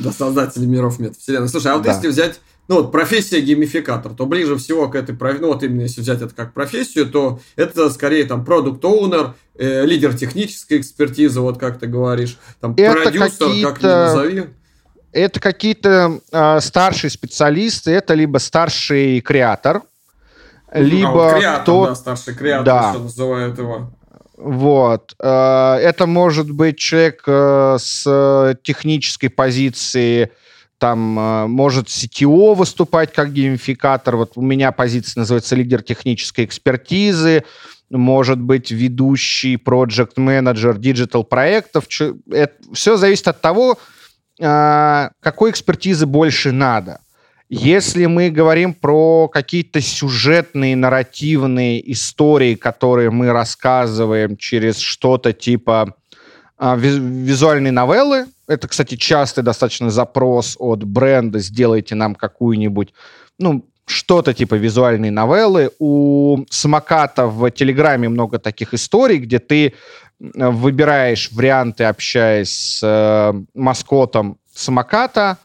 Да, создатели миров метавселенной. Слушай, а вот если взять ну вот профессия геймификатор, то ближе всего к этой, ну вот именно если взять это как профессию, то это скорее там продукт оунер э, лидер технической экспертизы, вот как ты говоришь, там это продюсер, как ни назови это какие-то э, старшие специалисты, это либо старший креатор, ну, либо а, креатор, кто... да, старший креатор, да. что называют его. Вот. Э, это может быть человек э, с технической позиции, там э, может CTO выступать как геймификатор. Вот у меня позиция называется лидер технической экспертизы может быть ведущий project manager digital проектов. Это все зависит от того, а, какой экспертизы больше надо. Если мы говорим про какие-то сюжетные, нарративные истории, которые мы рассказываем через что-то типа а, визуальные новеллы, это, кстати, частый достаточно запрос от бренда «сделайте нам какую-нибудь», ну, что-то типа визуальные новеллы. У Самоката в Телеграме много таких историй, где ты выбираешь варианты, общаясь с э, маскотом самоката,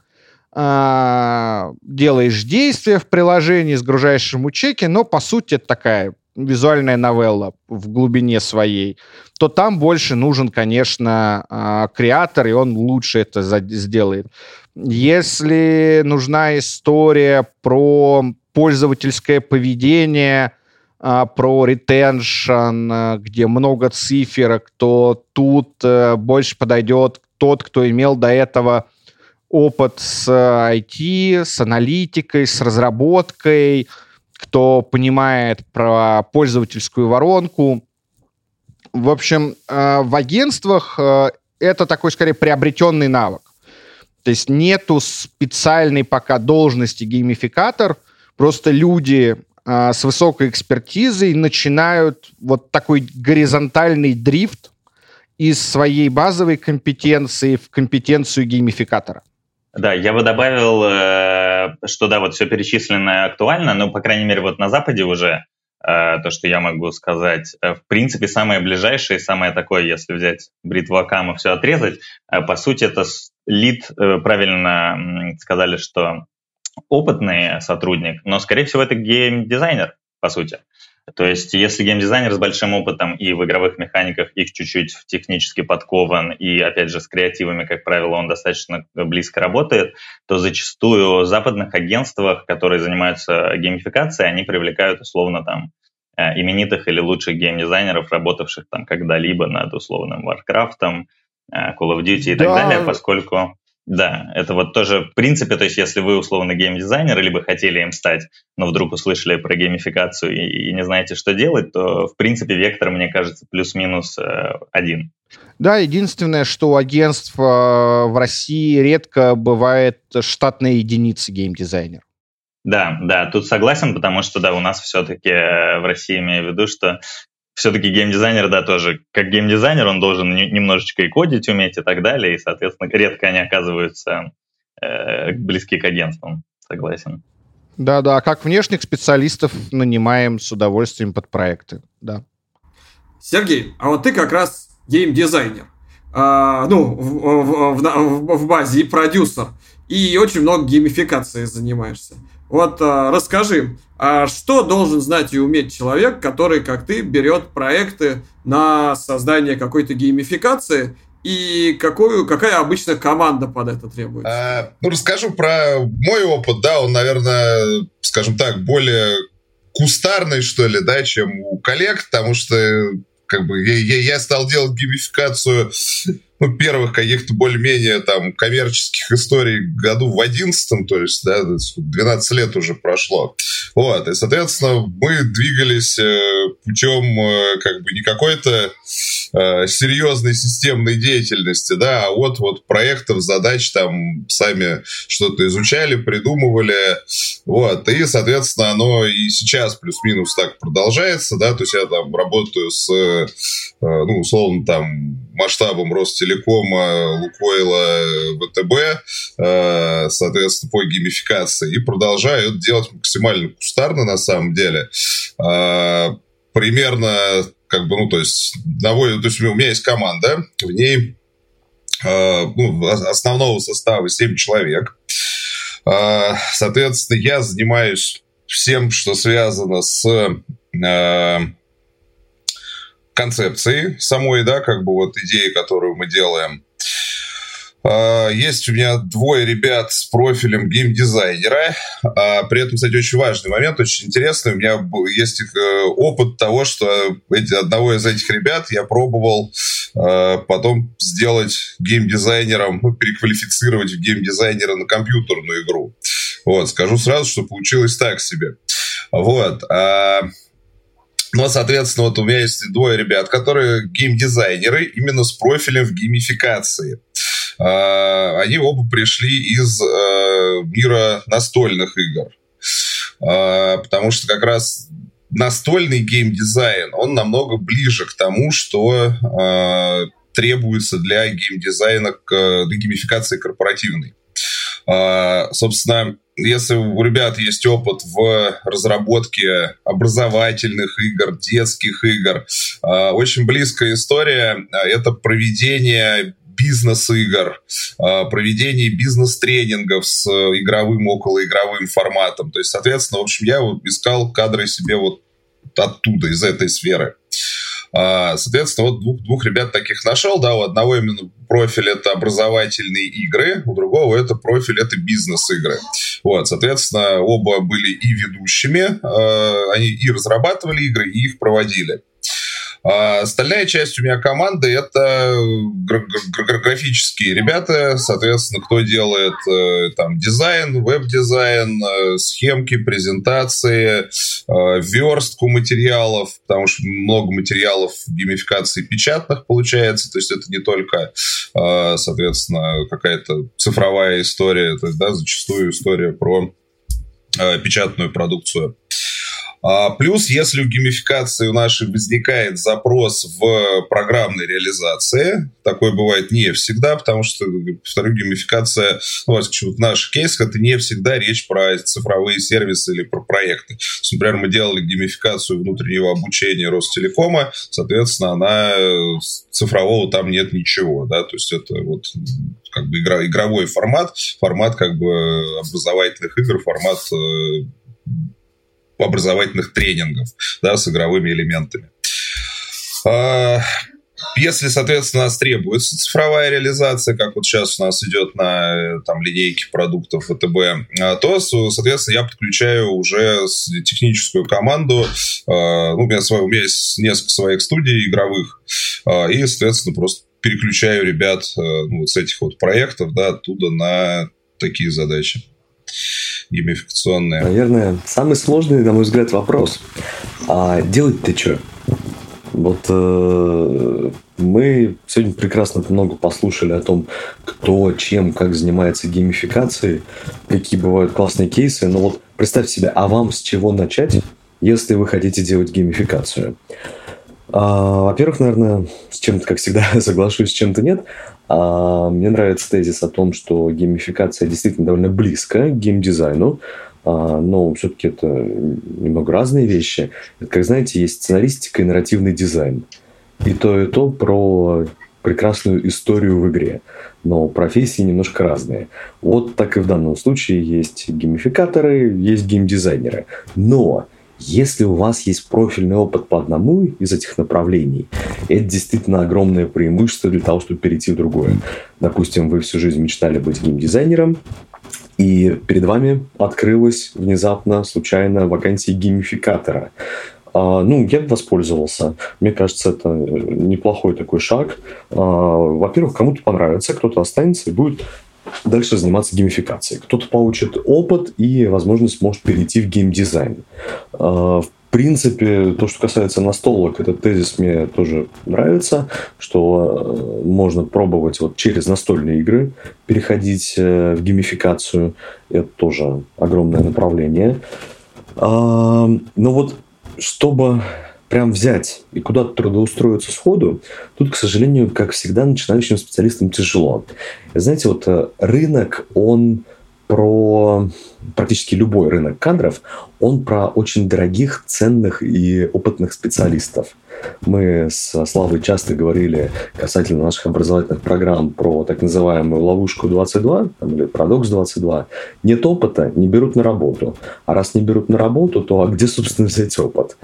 э, делаешь действия в приложении, сгружаешь ему чеки, но по сути это такая визуальная новелла в глубине своей, то там больше нужен, конечно, э, креатор, и он лучше это сделает. Если нужна история про пользовательское поведение, а, про ретеншн, а, где много циферок, то тут а, больше подойдет тот, кто имел до этого опыт с IT, с аналитикой, с разработкой, кто понимает про пользовательскую воронку. В общем, в агентствах это такой, скорее, приобретенный навык. То есть нету специальной пока должности геймификатор, просто люди а, с высокой экспертизой начинают вот такой горизонтальный дрифт из своей базовой компетенции в компетенцию геймификатора. Да, я бы добавил, э, что да, вот все перечисленное актуально, но, по крайней мере, вот на Западе уже э, то, что я могу сказать, э, в принципе, самое ближайшее, самое такое, если взять бритву Акам и все отрезать, по сути, это лид, правильно сказали, что опытный сотрудник, но, скорее всего, это геймдизайнер, по сути. То есть, если геймдизайнер с большим опытом и в игровых механиках их чуть-чуть технически подкован, и, опять же, с креативами, как правило, он достаточно близко работает, то зачастую в западных агентствах, которые занимаются геймификацией, они привлекают условно там э, именитых или лучших геймдизайнеров, работавших там когда-либо над условным Warcraft, э, Call of Duty и да. так далее, поскольку да, это вот тоже в принципе, то есть если вы условно геймдизайнер, либо хотели им стать, но вдруг услышали про геймификацию и, и не знаете, что делать, то в принципе вектор, мне кажется, плюс-минус э, один. Да, единственное, что у агентств э, в России редко бывает штатная единица геймдизайнер. Да, да, тут согласен, потому что, да, у нас все-таки э, в России, имею в виду, что все-таки геймдизайнер, да, тоже, как геймдизайнер, он должен немножечко и кодить уметь и так далее, и, соответственно, редко они оказываются э, близки к агентствам, согласен. Да-да, как внешних специалистов нанимаем с удовольствием под проекты, да. Сергей, а вот ты как раз геймдизайнер, а, ну, в, в, в, в базе и продюсер, и очень много геймификацией занимаешься. Вот а, расскажи, а что должен знать и уметь человек, который, как ты, берет проекты на создание какой-то геймификации и какую, какая обычно команда под это требуется? А, ну, расскажу про мой опыт, да, он, наверное, скажем так, более кустарный, что ли, да, чем у коллег, потому что как бы я, я стал делать геймификацию ну, первых каких-то более-менее там коммерческих историй году в одиннадцатом, то есть, да, 12 лет уже прошло. Вот, и, соответственно, мы двигались путем э, как бы не какой-то э, серьезной системной деятельности, да, а вот, вот проектов, задач там сами что-то изучали, придумывали, вот, и, соответственно, оно и сейчас плюс-минус так продолжается, да, то есть я там работаю с, э, ну, условно, там, масштабом Ростелекома, Лукойла, ВТБ, э, соответственно, по геймификации, и продолжаю это делать максимально кустарно на самом деле. Э, примерно, как бы, ну, то есть, то есть у меня есть команда, в ней э, ну, основного состава 7 человек. Соответственно, я занимаюсь всем, что связано с концепции самой, да, как бы вот идеи, которую мы делаем. А, есть у меня двое ребят с профилем геймдизайнера. А, при этом, кстати, очень важный момент, очень интересный. У меня есть э, опыт того, что одного из этих ребят я пробовал а, потом сделать геймдизайнером, ну, переквалифицировать в геймдизайнера на компьютерную игру. Вот, скажу сразу, что получилось так себе. Вот. Но, соответственно, вот у меня есть двое ребят, которые геймдизайнеры именно с профилем в геймификации. А, они оба пришли из э, мира настольных игр. А, потому что как раз настольный геймдизайн, он намного ближе к тому, что а, требуется для геймдизайна, для геймификации корпоративной. Собственно, если у ребят есть опыт в разработке образовательных игр, детских игр, очень близкая история это проведение бизнес-игр, а, проведение бизнес-тренингов с игровым, околоигровым форматом. То есть, соответственно, в общем, я искал кадры себе вот оттуда, из этой сферы. А, соответственно, вот двух, двух ребят таких нашел, да, у одного именно профиль это образовательные игры, у другого это профиль это бизнес-игры. Вот, соответственно, оба были и ведущими, а, они и разрабатывали игры, и их проводили. А остальная часть у меня команды это графические ребята, соответственно, кто делает э, там дизайн, веб-дизайн, э, схемки, презентации, э, верстку материалов, потому что много материалов геймификации печатных получается, то есть это не только, соответственно, какая-то цифровая история, то есть, да, зачастую история про печатную продукцию. А, плюс, если у геймификации у нашей возникает запрос в программной реализации, такое бывает не всегда, потому что, повторю, геймификация, ну, в наших кейсах, это не всегда речь про цифровые сервисы или про проекты. есть, например, мы делали геймификацию внутреннего обучения Ростелекома, соответственно, она цифрового там нет ничего, да, то есть это вот как бы игра, игровой формат, формат как бы образовательных игр, формат э, образовательных тренингов да, с игровыми элементами. А, если, соответственно, нас требуется цифровая реализация, как вот сейчас у нас идет на там, линейке продуктов ВТБ, а, то, соответственно, я подключаю уже техническую команду. А, ну, у, меня, у меня есть несколько своих студий игровых, и, соответственно, просто переключаю ребят ну, вот с этих вот проектов да, оттуда на такие задачи геймификационные. Наверное, самый сложный, на мой взгляд, вопрос. А делать-то что? Вот э, мы сегодня прекрасно много послушали о том, кто, чем, как занимается геймификацией, какие бывают классные кейсы. Но вот представьте себе, а вам с чего начать, если вы хотите делать геймификацию? А, во-первых, наверное, с чем-то, как всегда, соглашусь, с чем-то нет. А, мне нравится тезис о том, что геймификация действительно довольно близка к геймдизайну, а, но все-таки это немного разные вещи. Это, как знаете, есть сценаристика и нарративный дизайн. И то, и то про прекрасную историю в игре. Но профессии немножко разные. Вот так и в данном случае есть геймификаторы, есть геймдизайнеры. Но если у вас есть профильный опыт по одному из этих направлений, это действительно огромное преимущество для того, чтобы перейти в другое. Допустим, вы всю жизнь мечтали быть геймдизайнером, и перед вами открылась внезапно, случайно вакансия геймификатора. А, ну, я воспользовался. Мне кажется, это неплохой такой шаг. А, во-первых, кому-то понравится, кто-то останется и будет дальше заниматься геймификацией. Кто-то получит опыт и, возможно, сможет перейти в геймдизайн. А, принципе, то, что касается настолок, этот тезис мне тоже нравится, что э, можно пробовать вот через настольные игры переходить э, в геймификацию. Это тоже огромное направление. А, но вот чтобы прям взять и куда-то трудоустроиться сходу, тут, к сожалению, как всегда, начинающим специалистам тяжело. Знаете, вот э, рынок, он про практически любой рынок кадров, он про очень дорогих, ценных и опытных специалистов. Мы с Славой часто говорили касательно наших образовательных программ про так называемую ловушку 22 там, или парадокс 22. Нет опыта, не берут на работу. А раз не берут на работу, то а где, собственно, взять опыт?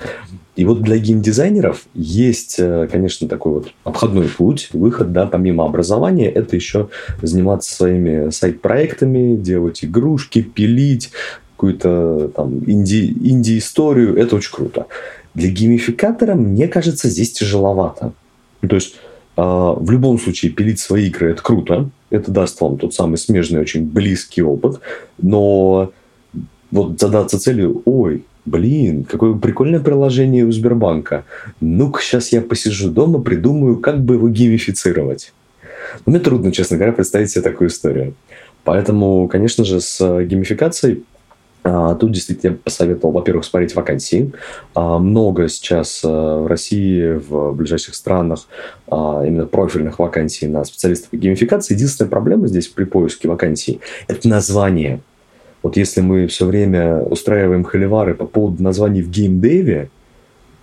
И вот для геймдизайнеров есть, э, конечно, такой вот обходной путь, выход, да, помимо образования, это еще заниматься своими сайт-проектами, делать игрушки, пилить, какую-то там инди, инди-историю, это очень круто. Для геймификатора, мне кажется, здесь тяжеловато. Ну, то есть, э, в любом случае, пилить свои игры – это круто, это даст вам тот самый смежный, очень близкий опыт, но вот задаться целью, ой, Блин, какое прикольное приложение у Сбербанка. Ну-ка, сейчас я посижу дома, придумаю, как бы его геймифицировать. Но мне трудно, честно говоря, представить себе такую историю. Поэтому, конечно же, с геймификацией а, Тут действительно я посоветовал, во-первых, смотреть вакансии. А, много сейчас а, в России, в ближайших странах именно профильных вакансий на специалистов по геймификации. Единственная проблема здесь при поиске вакансий – это название – вот если мы все время устраиваем холивары по поводу названий в геймдеве,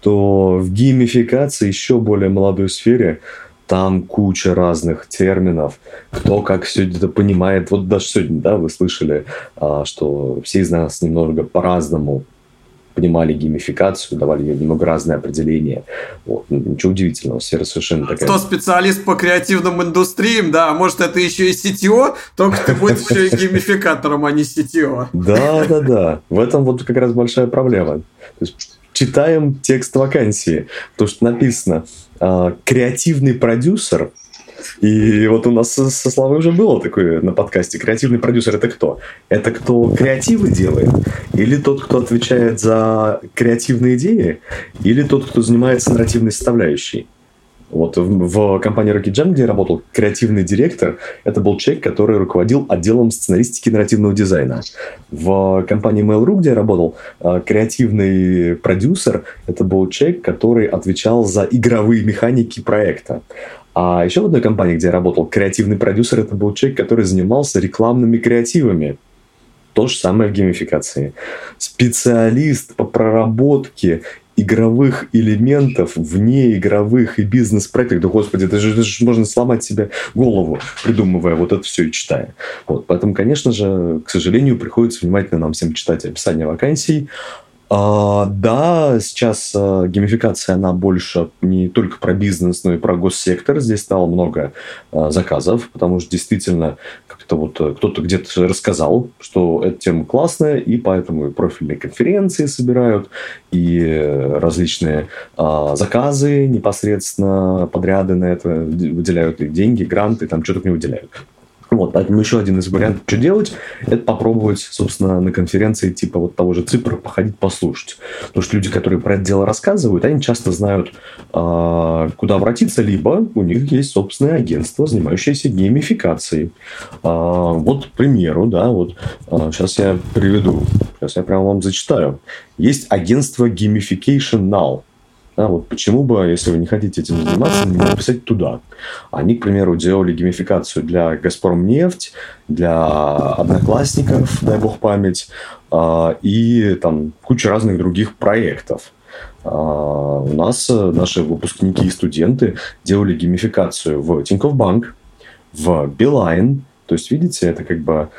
то в геймификации еще более молодой сфере там куча разных терминов, кто как все это понимает. Вот даже сегодня, да, вы слышали, а, что все из нас немного по-разному понимали геймификацию, давали немного разные определения. Вот. Ну, ничего удивительного, сфера совершенно такая. Кто специалист по креативным индустриям, да, может это еще и CTO, только ты будешь еще и геймификатором, а не CTO. Да, да, да. В этом вот как раз большая проблема. Читаем текст вакансии, то, что написано а, «креативный продюсер и вот у нас со, со Славой уже было такое на подкасте. Креативный продюсер это кто? Это кто креативы делает? Или тот, кто отвечает за креативные идеи? Или тот, кто занимается нарративной составляющей? Вот в, в компании Rocket Jam, где я работал, креативный директор, это был человек, который руководил отделом сценаристики и нарративного дизайна. В компании Mail.ru, где я работал, э, креативный продюсер, это был человек, который отвечал за игровые механики проекта. А еще в одной компании, где я работал, креативный продюсер это был человек, который занимался рекламными креативами. То же самое в геймификации. Специалист по проработке игровых элементов вне игровых и бизнес-проектов. Да, господи, это же, это же можно сломать себе голову, придумывая вот это все и читая. Вот. Поэтому, конечно же, к сожалению, приходится внимательно нам всем читать описание вакансий, а, да, сейчас а, геймификация, она больше не только про бизнес, но и про госсектор. Здесь стало много а, заказов, потому что действительно как-то вот э, кто-то где-то рассказал, что эта тема классная, и поэтому и профильные конференции собирают, и различные а, заказы непосредственно, подряды на это выделяют, и деньги, гранты, там что-то не выделяют. Вот, поэтому еще один из вариантов, что делать, это попробовать, собственно, на конференции типа вот того же Ципра походить, послушать. Потому что люди, которые про это дело рассказывают, они часто знают, э, куда обратиться, либо у них есть собственное агентство, занимающееся геймификацией. Э, вот, к примеру, да, вот сейчас я приведу, сейчас я прямо вам зачитаю. Есть агентство Gamification Now. Да, вот почему бы, если вы не хотите этим заниматься, не написать туда. Они, к примеру, делали геймификацию для «Газпром нефть», для «Одноклассников», дай бог память, а, и там куча разных других проектов. А, у нас наши выпускники и студенты делали геймификацию в Тинькофф Банк, в Билайн. То есть, видите, это как бы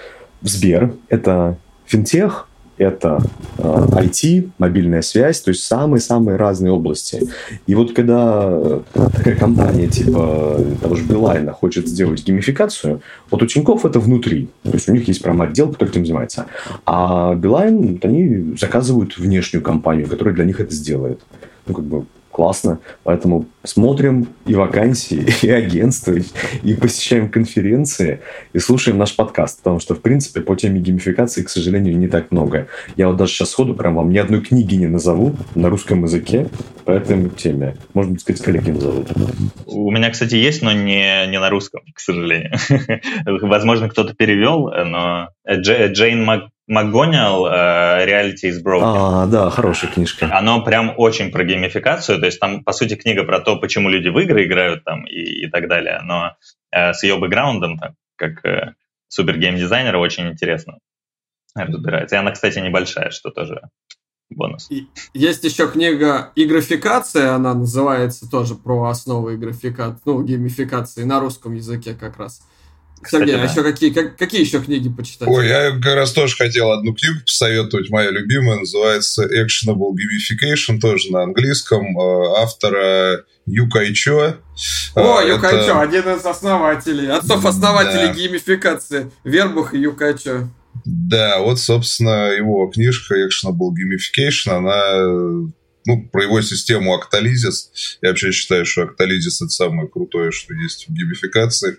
Сбер, это финтех, это э, IT, мобильная связь, то есть самые-самые разные области. И вот когда э, такая компания типа того же Билайна хочет сделать геймификацию, вот у Тинькофф это внутри. То есть у них есть прям отдел, который этим занимается. А Билайн, они заказывают внешнюю компанию, которая для них это сделает. Ну, как бы классно. Поэтому смотрим и вакансии, и агентства, и посещаем конференции, и слушаем наш подкаст. Потому что, в принципе, по теме геймификации, к сожалению, не так много. Я вот даже сейчас сходу прям вам ни одной книги не назову на русском языке по этой теме. Можно сказать, коллеги назовут. У меня, кстати, есть, но не, не на русском, к сожалению. Возможно, кто-то перевел, но Джейн Мак МакГониал «Reality is Broken». А, да, хорошая книжка. Оно прям очень про геймификацию, то есть там, по сути, книга про то, почему люди в игры играют там и, и так далее, но э, с ее бэкграундом, так, как э, супер геймдизайнера, очень интересно разбирается. И она, кстати, небольшая, что тоже бонус. И есть еще книга «Игрофикация», она называется тоже про основы игрофикации, ну, геймификации на русском языке как раз. Кстати, Сергей, а да. а еще какие, как, какие еще книги почитать? Ой, я как раз тоже хотел одну книгу посоветовать, моя любимая, называется Actionable Gamification, тоже на английском, э, автора Ю Кайчо. О, э, Ю Кайчо, один из основателей, отцов-основателей да. геймификации, Вербух и Ю Кайчо. Да, вот, собственно, его книжка Actionable Gamification, она ну, про его систему Octalysis. Я вообще считаю, что Octalysis это самое крутое, что есть в геймификации.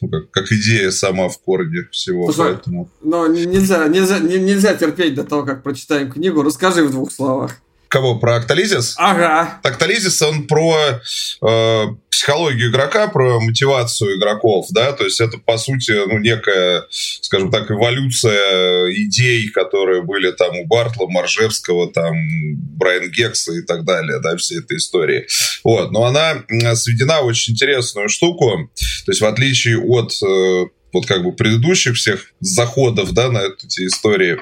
Ну, как, как идея сама в корне всего. Слушай, поэтому... Но нельзя, нельзя, нельзя терпеть до того, как прочитаем книгу. Расскажи в двух словах. Кого? Про Octalysis? Ага. Octalysis, он про э, психологию игрока, про мотивацию игроков, да, то есть это, по сути, ну, некая, скажем так, эволюция идей, которые были там у Бартла, Маржевского, там, Брайан Гекса и так далее, да, всей этой истории. Вот, но она сведена в очень интересную штуку, то есть в отличие от э, вот как бы предыдущих всех заходов, да, на эти истории,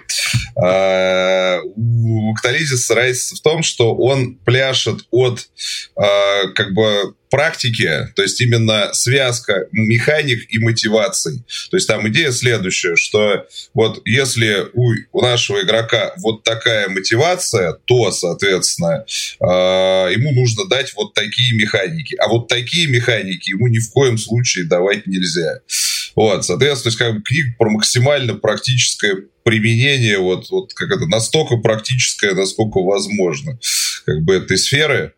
а, у Ктализиса разница в том, что он пляшет от а, как бы практики, то есть именно связка механик и мотиваций. То есть там идея следующая, что вот если у, у нашего игрока вот такая мотивация, то, соответственно, э, ему нужно дать вот такие механики. А вот такие механики ему ни в коем случае давать нельзя. Вот, соответственно, то есть как бы книга про максимально практическое применение, вот, вот как это, настолько практическое, насколько возможно, как бы этой сферы.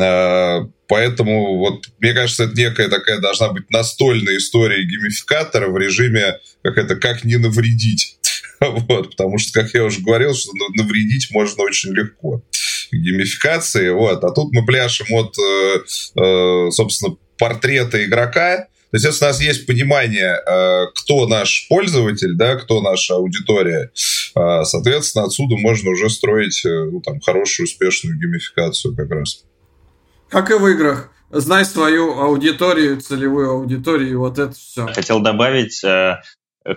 А, поэтому вот мне кажется, это некая такая должна быть настольная история геймификатора в режиме, как это, как не навредить. Вот, потому что, как я уже говорил, что навредить можно очень легко геймификации. Вот. А тут мы пляшем от, э, э, собственно, портрета игрока, то есть, если у нас есть понимание, э, кто наш пользователь, да, кто наша аудитория, э, соответственно, отсюда можно уже строить э, ну, там, хорошую, успешную геймификацию как раз. Как и в играх. Знай свою аудиторию, целевую аудиторию, и вот это все. Хотел добавить,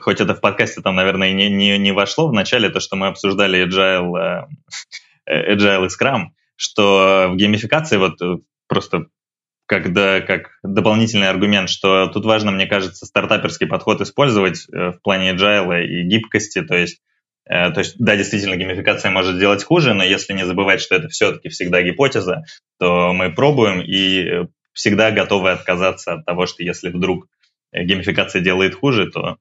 хоть это в подкасте там, наверное, не, не, не вошло в начале, то, что мы обсуждали Agile, Agile и Scrum, что в геймификации вот просто как, да, как дополнительный аргумент, что тут важно, мне кажется, стартаперский подход использовать э, в плане agile и гибкости, то есть э, то есть, да, действительно, геймификация может сделать хуже, но если не забывать, что это все-таки всегда гипотеза, то мы пробуем и э, всегда готовы отказаться от того, что если вдруг геймификация делает хуже, то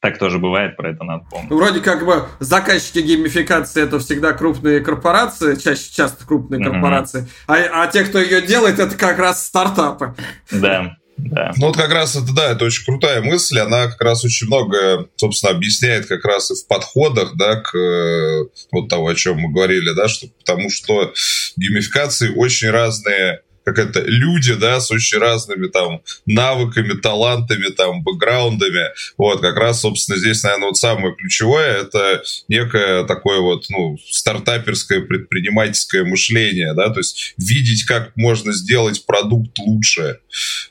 так тоже бывает, про это надо помнить. Вроде как бы заказчики геймификации это всегда крупные корпорации, чаще часто крупные mm-hmm. корпорации, а, а те, кто ее делает, это как раз стартапы. Да. Да. Ну вот как раз это, да, это очень крутая мысль, она как раз очень много, собственно, объясняет как раз и в подходах, да, к э, вот того, о чем мы говорили, да, что потому что геймификации очень разные как это, люди, да, с очень разными там навыками, талантами, там, бэкграундами. Вот, как раз, собственно, здесь, наверное, вот самое ключевое, это некое такое вот, ну, стартаперское предпринимательское мышление, да, то есть видеть, как можно сделать продукт лучше, э,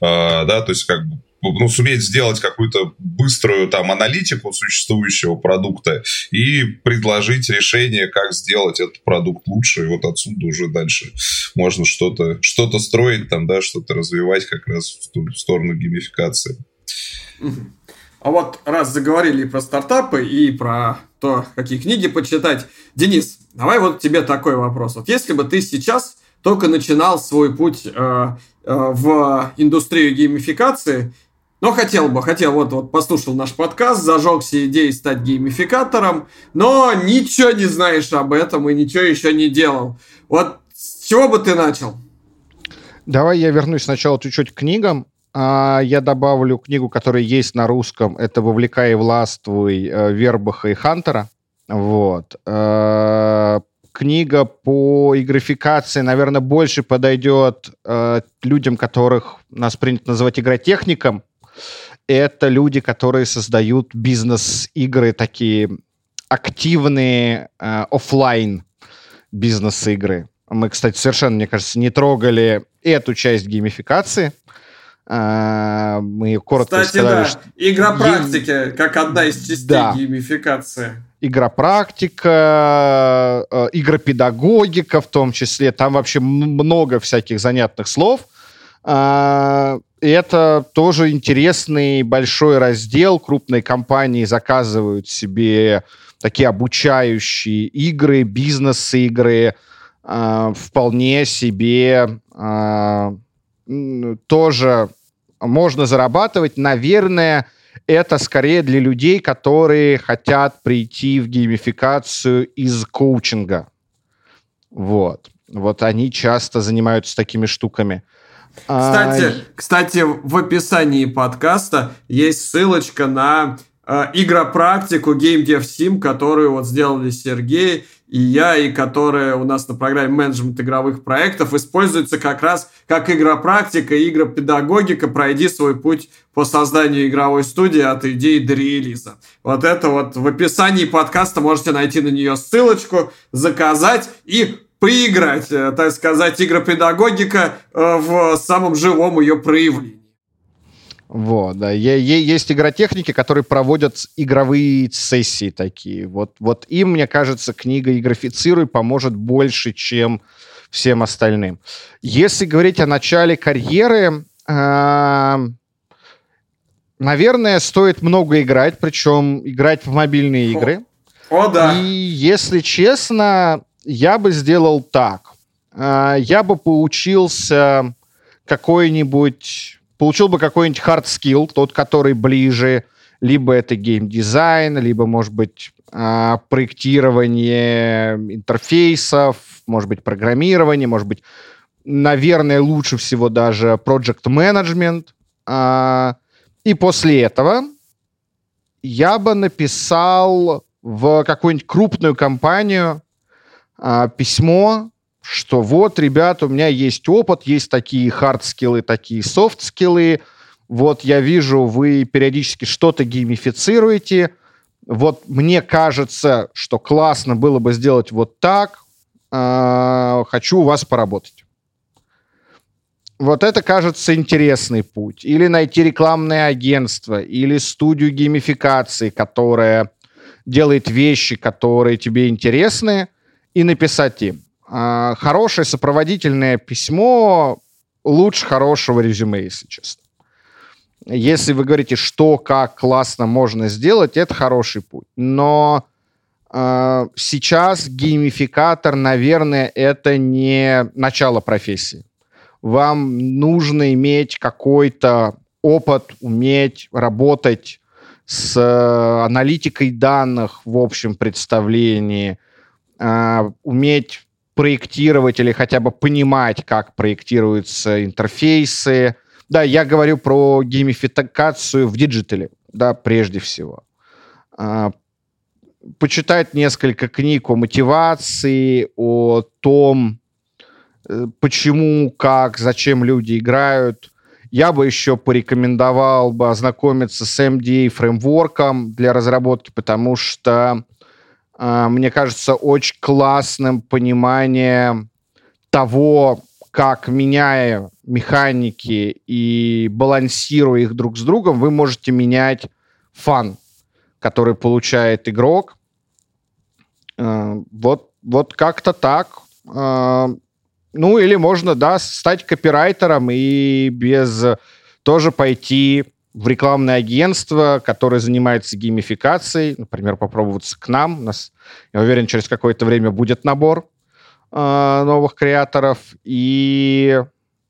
да, то есть как бы ну, суметь сделать какую-то быструю там аналитику существующего продукта и предложить решение, как сделать этот продукт лучше, и вот отсюда уже дальше можно что-то что строить там, да, что-то развивать как раз в, в сторону геймификации. А вот раз заговорили про стартапы и про то, какие книги почитать, Денис, давай вот тебе такой вопрос. Вот если бы ты сейчас только начинал свой путь э, э, в индустрию геймификации, но хотел бы, хотел, вот, вот послушал наш подкаст, зажегся идеей стать геймификатором, но ничего не знаешь об этом и ничего еще не делал. Вот с чего бы ты начал? Давай я вернусь сначала чуть-чуть к книгам. А, я добавлю книгу, которая есть на русском. Это «Вовлекай и властвуй» э, Вербаха и Хантера. Вот. Э, книга по игрификации, наверное, больше подойдет э, людям, которых нас принято называть игротехником. Это люди, которые создают бизнес-игры, такие активные э, офлайн бизнес-игры. Мы, кстати, совершенно, мне кажется, не трогали эту часть геймификации. Э, мы коротко Кстати, сказали, да. Что... Игра практики, е... как одна из частей да. геймификации игропрактика, э, игропедагогика в том числе. Там вообще много всяких занятных слов. И это тоже интересный большой раздел. Крупные компании заказывают себе такие обучающие игры, бизнес-игры. Э, вполне себе тоже можно зарабатывать. Наверное, это скорее для людей, которые хотят прийти в геймификацию из коучинга. Вот. Вот они часто занимаются такими штуками. Кстати, а... кстати, в описании подкаста есть ссылочка на э, игропрактику Game Dev Sim, которую вот сделали Сергей и я, и которая у нас на программе менеджмент игровых проектов используется как раз как игропрактика игропедагогика. Пройди свой путь по созданию игровой студии от идеи до релиза. Вот это вот в описании подкаста можете найти на нее ссылочку, заказать и поиграть, э, так сказать, игропедагогика э, в самом живом ее проявлении. Вот, да. Есть игротехники, которые проводят игровые сессии такие. Вот, вот им, мне кажется, книга «Игрофицируй» поможет больше, чем всем остальным. Если говорить о начале карьеры, э, наверное, стоит много играть, причем играть в мобильные игры. О да. И, если честно, я бы сделал так. Э, я бы поучился какой-нибудь получил бы какой-нибудь hard skill, тот, который ближе, либо это геймдизайн, либо, может быть, а, проектирование интерфейсов, может быть, программирование, может быть, наверное, лучше всего даже project management. А, и после этого я бы написал в какую-нибудь крупную компанию а, письмо что вот, ребята, у меня есть опыт, есть такие хард-скиллы, такие софт-скиллы, вот я вижу, вы периодически что-то геймифицируете, вот мне кажется, что классно было бы сделать вот так, э, хочу у вас поработать. Вот это кажется интересный путь. Или найти рекламное агентство, или студию геймификации, которая делает вещи, которые тебе интересны, и написать им. А, хорошее сопроводительное письмо лучше хорошего резюме, если честно. Если вы говорите, что, как классно можно сделать, это хороший путь. Но э, сейчас геймификатор, наверное, это не начало профессии. Вам нужно иметь какой-то опыт, уметь работать с аналитикой данных в общем представлении, э, уметь проектировать или хотя бы понимать, как проектируются интерфейсы. Да, я говорю про геймификацию в диджитале, да, прежде всего. А, почитать несколько книг о мотивации, о том, э, почему, как, зачем люди играют. Я бы еще порекомендовал бы ознакомиться с MDA фреймворком для разработки, потому что а, мне кажется, очень классным понимание того, как меняя механики и балансируя их друг с другом, вы можете менять фан, который получает игрок. А, вот, вот как-то так. А, ну, или можно, да, стать копирайтером и без тоже пойти в рекламное агентство, которое занимается геймификацией, например, попробоваться к нам. У нас, я уверен, через какое-то время будет набор э, новых креаторов и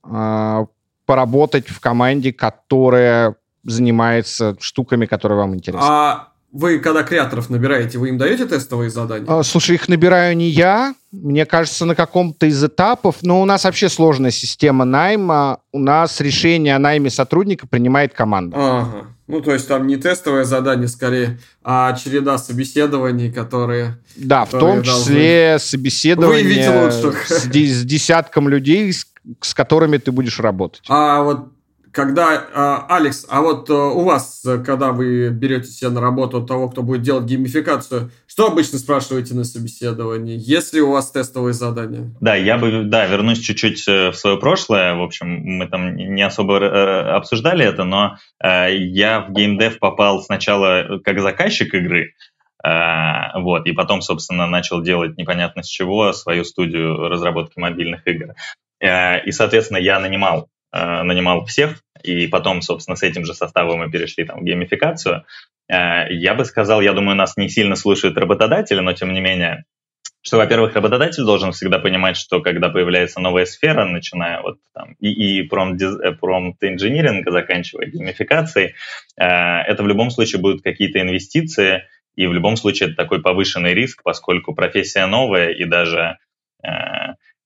э, поработать в команде, которая занимается штуками, которые вам интересны. А, вы, когда креаторов набираете, вы им даете тестовые задания? А, слушай, их набираю не я. Мне кажется, на каком-то из этапов. Но у нас вообще сложная система найма. У нас решение о найме сотрудника принимает команда. Ага. Ну, то есть там не тестовое задание, скорее, а череда собеседований, которые... Да, которые в том числе собеседование с, с десятком людей, с, с которыми ты будешь работать. А вот когда, а, Алекс, а вот а, у вас, когда вы берете себе на работу того, кто будет делать геймификацию, что обычно спрашиваете на собеседовании? Есть ли у вас тестовые задания? Да, я бы, да, вернусь чуть-чуть э, в свое прошлое. В общем, мы там не особо э, обсуждали это, но э, я в геймдев попал сначала как заказчик игры, вот, и потом, собственно, начал делать непонятно с чего свою студию разработки мобильных игр. И, соответственно, я нанимал Э, нанимал всех, и потом, собственно, с этим же составом мы перешли там, в геймификацию. Э, я бы сказал, я думаю, нас не сильно слушают работодатели, но тем не менее, что, во-первых, работодатель должен всегда понимать, что когда появляется новая сфера, начиная от там, и, и промпт-инжиниринга, заканчивая геймификацией, э, это в любом случае будут какие-то инвестиции, и в любом случае это такой повышенный риск, поскольку профессия новая, и даже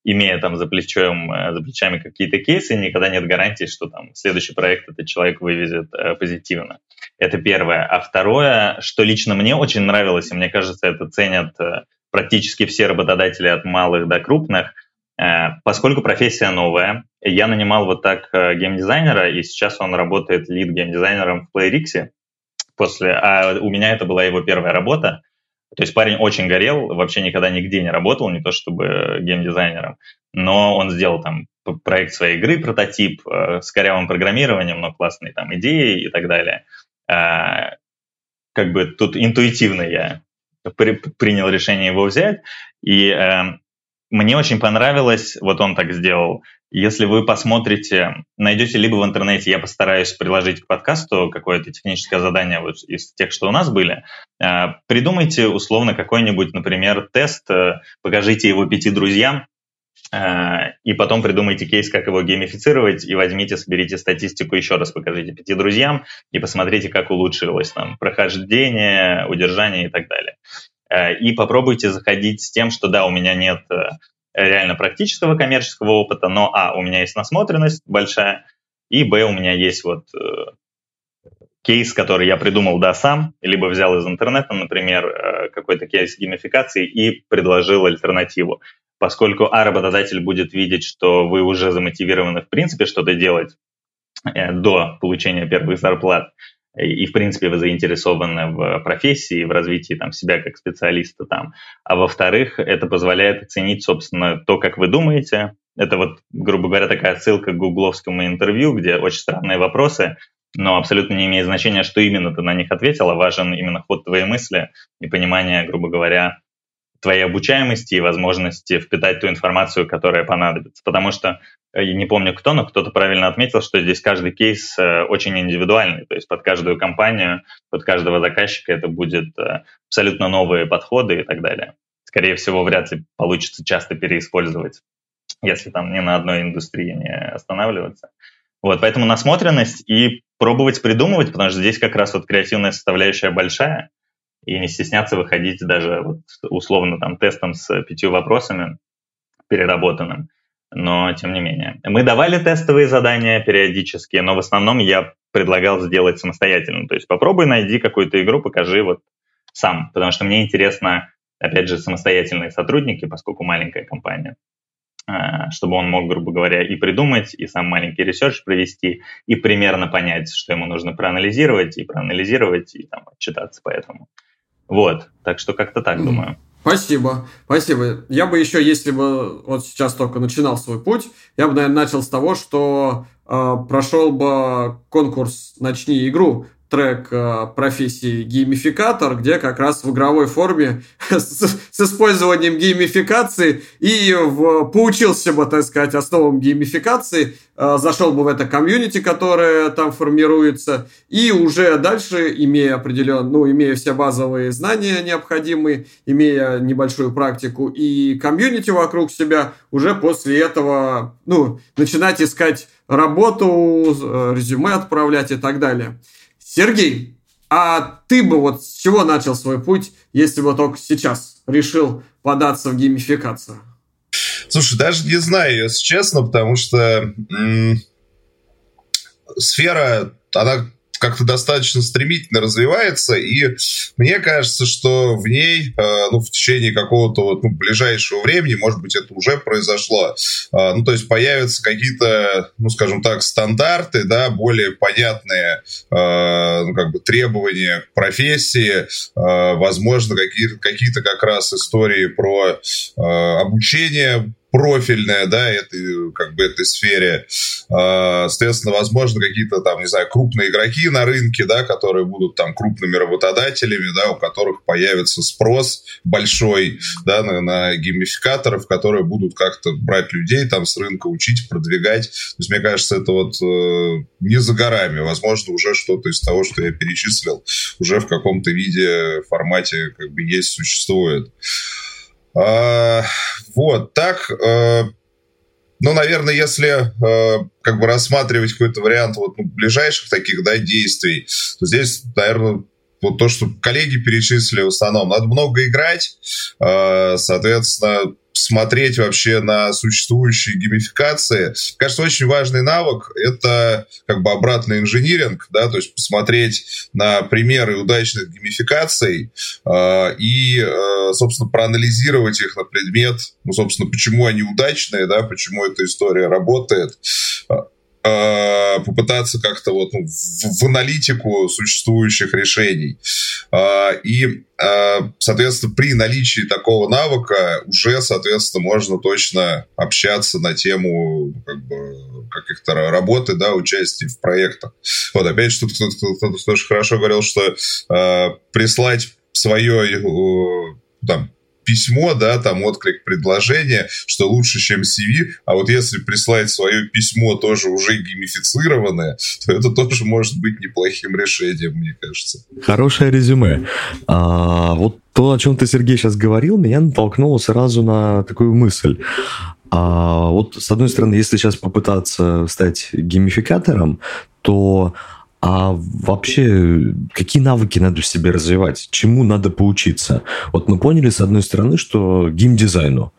имея там за, плечом, э, за плечами какие-то кейсы, никогда нет гарантии, что там следующий проект этот человек вывезет э, позитивно. Это первое. А второе, что лично мне очень нравилось, и мне кажется, это ценят э, практически все работодатели от малых до крупных, поскольку профессия новая, я нанимал вот так геймдизайнера, и сейчас он работает лид-геймдизайнером в PlayRix, после, а у меня это была его первая работа, то есть парень очень горел, вообще никогда нигде не работал, не то чтобы геймдизайнером, но он сделал там проект своей игры, прототип э, с корявым программированием, но классные там идеи и так далее. Э, как бы тут интуитивно я при, принял решение его взять, и э, мне очень понравилось, вот он так сделал, если вы посмотрите, найдете либо в интернете, я постараюсь приложить к подкасту какое-то техническое задание вот из тех, что у нас были, э, придумайте условно какой-нибудь, например, тест, э, покажите его пяти друзьям, э, и потом придумайте кейс, как его геймифицировать, и возьмите, соберите статистику, еще раз покажите пяти друзьям, и посмотрите, как улучшилось там прохождение, удержание и так далее. И попробуйте заходить с тем, что да, у меня нет реально практического коммерческого опыта, но, а, у меня есть насмотренность большая, и, б, у меня есть вот э, кейс, который я придумал, да, сам, либо взял из интернета, например, э, какой-то кейс геймификации и предложил альтернативу. Поскольку, а, работодатель будет видеть, что вы уже замотивированы, в принципе, что-то делать э, до получения первых зарплат, и, в принципе, вы заинтересованы в профессии, в развитии там, себя как специалиста там. А во-вторых, это позволяет оценить, собственно, то, как вы думаете. Это вот, грубо говоря, такая ссылка к гугловскому интервью, где очень странные вопросы, но абсолютно не имеет значения, что именно ты на них ответил, а важен именно ход твоей мысли и понимание, грубо говоря, твоей обучаемости и возможности впитать ту информацию, которая понадобится. Потому что, э, я не помню кто, но кто-то правильно отметил, что здесь каждый кейс э, очень индивидуальный. То есть под каждую компанию, под каждого заказчика это будет э, абсолютно новые подходы и так далее. Скорее всего, вряд ли получится часто переиспользовать, если там не на одной индустрии не останавливаться. Вот, поэтому насмотренность и пробовать придумывать, потому что здесь как раз вот креативная составляющая большая, и не стесняться выходить даже вот, условно там тестом с пятью вопросами переработанным. Но тем не менее. Мы давали тестовые задания периодически, но в основном я предлагал сделать самостоятельно. То есть попробуй найди какую-то игру, покажи вот сам, потому что мне интересно, опять же, самостоятельные сотрудники, поскольку маленькая компания, а, чтобы он мог, грубо говоря, и придумать, и сам маленький research провести, и примерно понять, что ему нужно проанализировать, и проанализировать, и там отчитаться по этому. Вот, так что как-то так думаю. Спасибо, спасибо. Я бы еще, если бы вот сейчас только начинал свой путь, я бы, наверное, начал с того, что э, прошел бы конкурс «Начни игру», трек э, профессии геймификатор, где как раз в игровой форме с, использованием геймификации и поучился бы, так сказать, основам геймификации, э, зашел бы в это комьюнити, которое там формируется, и уже дальше, имея определен, ну, имея все базовые знания необходимые, имея небольшую практику и комьюнити вокруг себя, уже после этого, ну, начинать искать работу, э, резюме отправлять и так далее. Сергей, А ты бы вот с чего начал свой путь, если бы только сейчас решил податься в геймификацию? Слушай, даже не знаю, если честно, потому что м- сфера, она как-то достаточно стремительно развивается, и мне кажется, что в ней, э, ну, в течение какого-то вот, ну, ближайшего времени, может быть, это уже произошло, э, ну, то есть появятся какие-то, ну, скажем так, стандарты, да, более понятные, э, ну, как бы требования к профессии, возможно, какие-то какие как раз истории про обучение профильная, да, этой, как бы, этой сфере. А, соответственно, возможно, какие-то там, не знаю, крупные игроки на рынке, да, которые будут там крупными работодателями, да, у которых появится спрос большой, да, на, на геймификаторов, которые будут как-то брать людей там с рынка, учить, продвигать. То есть, мне кажется, это вот э, не за горами. Возможно, уже что-то из того, что я перечислил, уже в каком-то виде, формате как бы есть, существует. А, вот, так, э, ну, наверное, если э, как бы рассматривать какой-то вариант вот, ну, ближайших таких, да, действий, то здесь, наверное, вот то, что коллеги перечислили в основном, надо много играть, э, соответственно, смотреть вообще на существующие геймификации. Кажется, очень важный навык — это как бы обратный инжиниринг, да, то есть посмотреть на примеры удачных геймификаций э, и, э, собственно, проанализировать их на предмет, ну, собственно, почему они удачные, да, почему эта история работает попытаться как-то вот ну, в, в аналитику существующих решений. Э, и, э, соответственно, при наличии такого навыка уже, соответственно, можно точно общаться на тему ну, как бы, каких-то работы, да, участия в проектах. Вот, опять же, тут кто-то тоже хорошо говорил, что э, прислать свое э, там, письмо, да, там отклик предложения, что лучше, чем CV, а вот если прислать свое письмо тоже уже геймифицированное, то это тоже может быть неплохим решением, мне кажется. Хорошее резюме. А, вот то, о чем ты, Сергей, сейчас говорил, меня натолкнуло сразу на такую мысль. А, вот, с одной стороны, если сейчас попытаться стать геймификатором, то а вообще, какие навыки надо в себе развивать? Чему надо поучиться? Вот мы поняли, с одной стороны, что геймдизайну.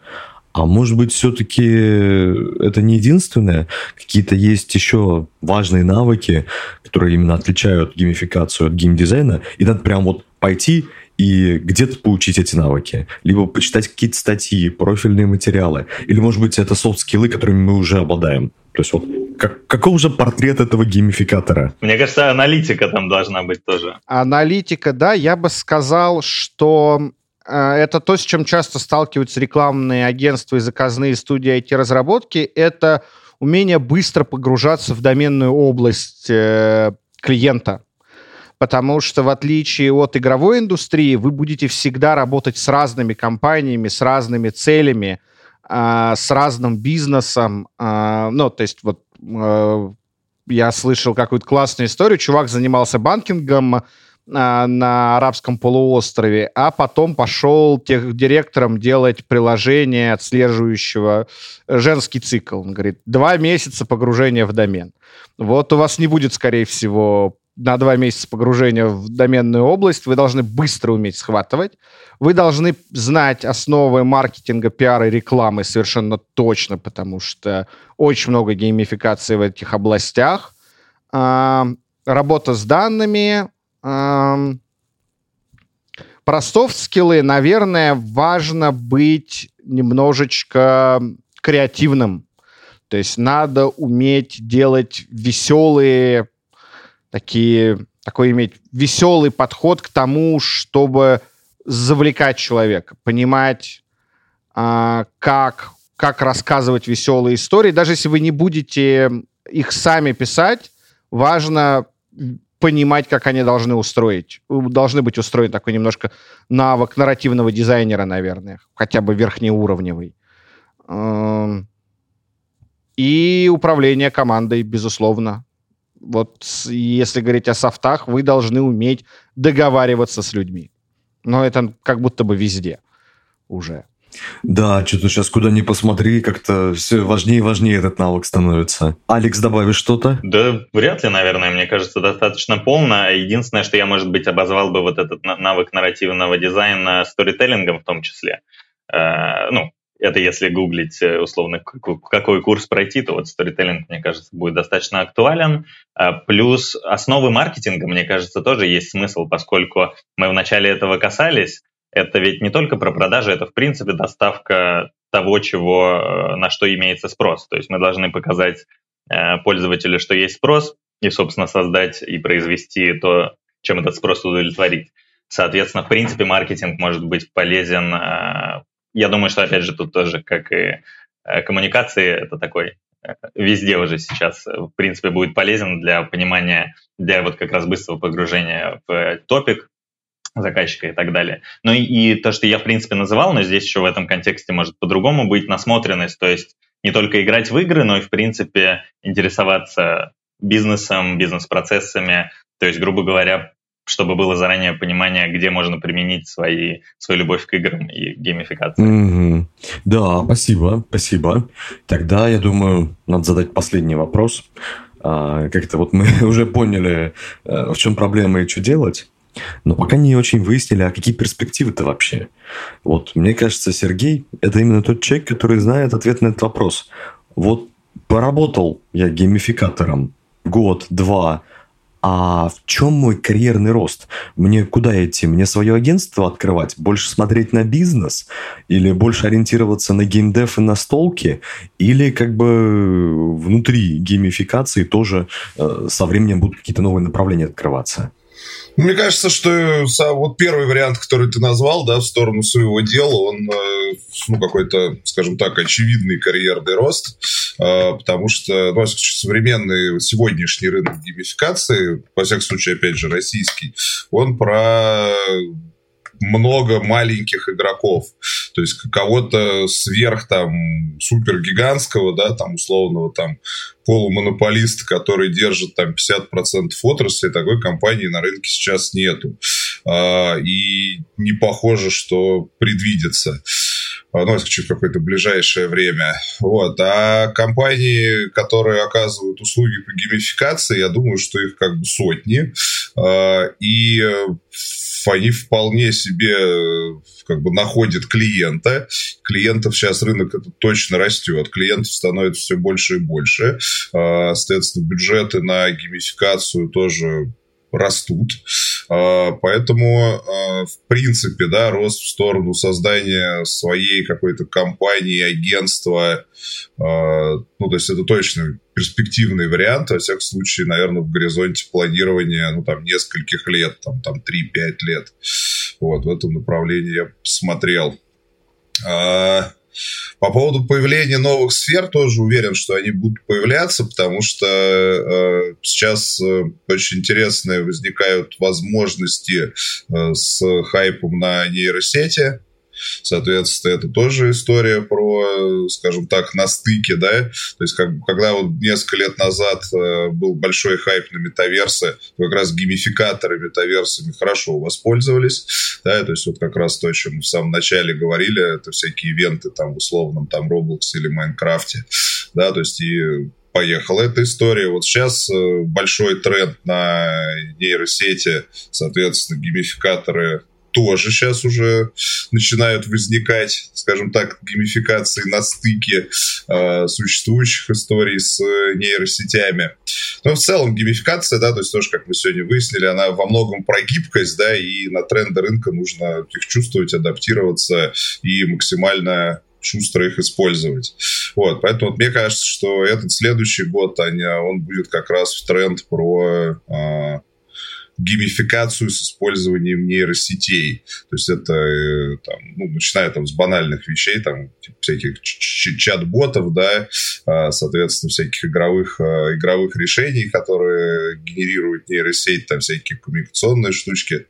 А может быть, все-таки это не единственное? Какие-то есть еще важные навыки, которые именно отличают геймификацию от геймдизайна, и надо прям вот пойти и где-то поучить эти навыки, либо почитать какие-то статьи, профильные материалы, или, может быть, это софт-скиллы, которыми мы уже обладаем. То есть вот как, каков же портрет этого геймификатора? Мне кажется, аналитика там должна быть тоже. Аналитика, да, я бы сказал, что э, это то, с чем часто сталкиваются рекламные агентства и заказные студии IT-разработки, это умение быстро погружаться в доменную область э, клиента. Потому что в отличие от игровой индустрии, вы будете всегда работать с разными компаниями, с разными целями, э, с разным бизнесом. Э, ну, то есть вот Э, я слышал какую-то классную историю. Чувак занимался банкингом на арабском полуострове, а потом пошел тех директором делать приложение, отслеживающего женский цикл. Он говорит, два месяца погружения в домен. Вот у вас не будет, скорее всего, на два месяца погружения в доменную область, вы должны быстро уметь схватывать, вы должны знать основы маркетинга, пиара и рекламы совершенно точно, потому что очень много геймификации в этих областях. А, работа с данными. А, про софт-скиллы, наверное, важно быть немножечко креативным. То есть надо уметь делать веселые такие, такой иметь веселый подход к тому, чтобы завлекать человека, понимать, а, как, как рассказывать веселые истории. Даже если вы не будете их сами писать, важно понимать, как они должны устроить. Должны быть устроен такой немножко навык нарративного дизайнера, наверное, хотя бы верхнеуровневый. Эм, и управление командой, безусловно вот если говорить о софтах, вы должны уметь договариваться с людьми. Но это как будто бы везде уже. Да, что-то сейчас куда ни посмотри, как-то все важнее и важнее этот навык становится. Алекс, добавишь что-то? Да, вряд ли, наверное, мне кажется, достаточно полно. Единственное, что я, может быть, обозвал бы вот этот навык нарративного дизайна сторителлингом в том числе. Э, ну, это если гуглить э, условно, какой курс пройти, то вот сторителлинг, мне кажется, будет достаточно актуален. А плюс основы маркетинга, мне кажется, тоже есть смысл, поскольку мы в начале этого касались. Это ведь не только про продажи, это, в принципе, доставка того, чего, э, на что имеется спрос. То есть мы должны показать э, пользователю, что есть спрос, и, собственно, создать и произвести то, чем этот спрос удовлетворить. Соответственно, в принципе, маркетинг может быть полезен я думаю, что, опять же, тут тоже, как и э, коммуникации, это такой э, везде уже сейчас, э, в принципе, будет полезен для понимания, для вот как раз быстрого погружения в топик заказчика и так далее. Ну и, и то, что я, в принципе, называл, но здесь еще в этом контексте может по-другому быть насмотренность, то есть не только играть в игры, но и, в принципе, интересоваться бизнесом, бизнес-процессами, то есть, грубо говоря, чтобы было заранее понимание, где можно применить свои, свою любовь к играм и геймификации. Mm-hmm. Да, спасибо, спасибо. Тогда, я думаю, надо задать последний вопрос. А, как-то вот мы уже поняли, э, в чем проблема и что делать. Но пока не очень выяснили, а какие перспективы-то вообще. Вот, мне кажется, Сергей – это именно тот человек, который знает ответ на этот вопрос. Вот поработал я геймификатором год, два, а в чем мой карьерный рост? Мне куда идти? Мне свое агентство открывать? Больше смотреть на бизнес? Или больше ориентироваться на геймдев и на столки? Или как бы внутри геймификации тоже э, со временем будут какие-то новые направления открываться? Мне кажется, что вот первый вариант, который ты назвал, да, в сторону своего дела, он, э, ну, какой-то, скажем так, очевидный карьерный рост, э, потому что, ну, современный сегодняшний рынок геймификации, во всяком случае, опять же, российский, он про много маленьких игроков. То есть кого-то сверх там супергигантского, да, там условного там полумонополиста, который держит там 50% отрасли, такой компании на рынке сейчас нету. А, и не похоже, что предвидится ну, через какое-то ближайшее время. Вот. А компании, которые оказывают услуги по геймификации, я думаю, что их как бы сотни. А, и они вполне себе как бы находят клиента. Клиентов сейчас рынок это точно растет. Клиентов становится все больше и больше. А, соответственно, бюджеты на геймификацию тоже растут. А, поэтому, а, в принципе, да, рост в сторону создания своей какой-то компании, агентства, ну, то есть это точно перспективный вариант, во всяком случае, наверное, в горизонте планирования, ну, там, нескольких лет, там, там 3-5 лет. Вот, в этом направлении я посмотрел. По поводу появления новых сфер тоже уверен, что они будут появляться, потому что э, сейчас э, очень интересные возникают возможности э, с хайпом на нейросети. Соответственно, это тоже история про, скажем так, на стыке, да. То есть, как, когда вот несколько лет назад э, был большой хайп на метаверсы, как раз геймификаторы метаверсами хорошо воспользовались, да, то есть вот как раз то, о чем мы в самом начале говорили, это всякие ивенты там в условном там Roblox или Майнкрафте, да, то есть и поехала эта история. Вот сейчас э, большой тренд на нейросети, соответственно, геймификаторы тоже сейчас уже начинают возникать, скажем так, геймификации на стыке э, существующих историй с нейросетями. Но в целом геймификация, да, то есть тоже, как мы сегодня выяснили, она во многом про гибкость, да, и на тренды рынка нужно их чувствовать, адаптироваться и максимально шустро их использовать. Вот, поэтому вот мне кажется, что этот следующий год, они, он будет как раз в тренд про э, геймификацию с использованием нейросетей. То есть это, э, там, ну, начиная там с банальных вещей, там, типа всяких чат-ботов, да, а, соответственно, всяких игровых, а, игровых решений, которые генерируют нейросеть, там всякие коммуникационные штучки.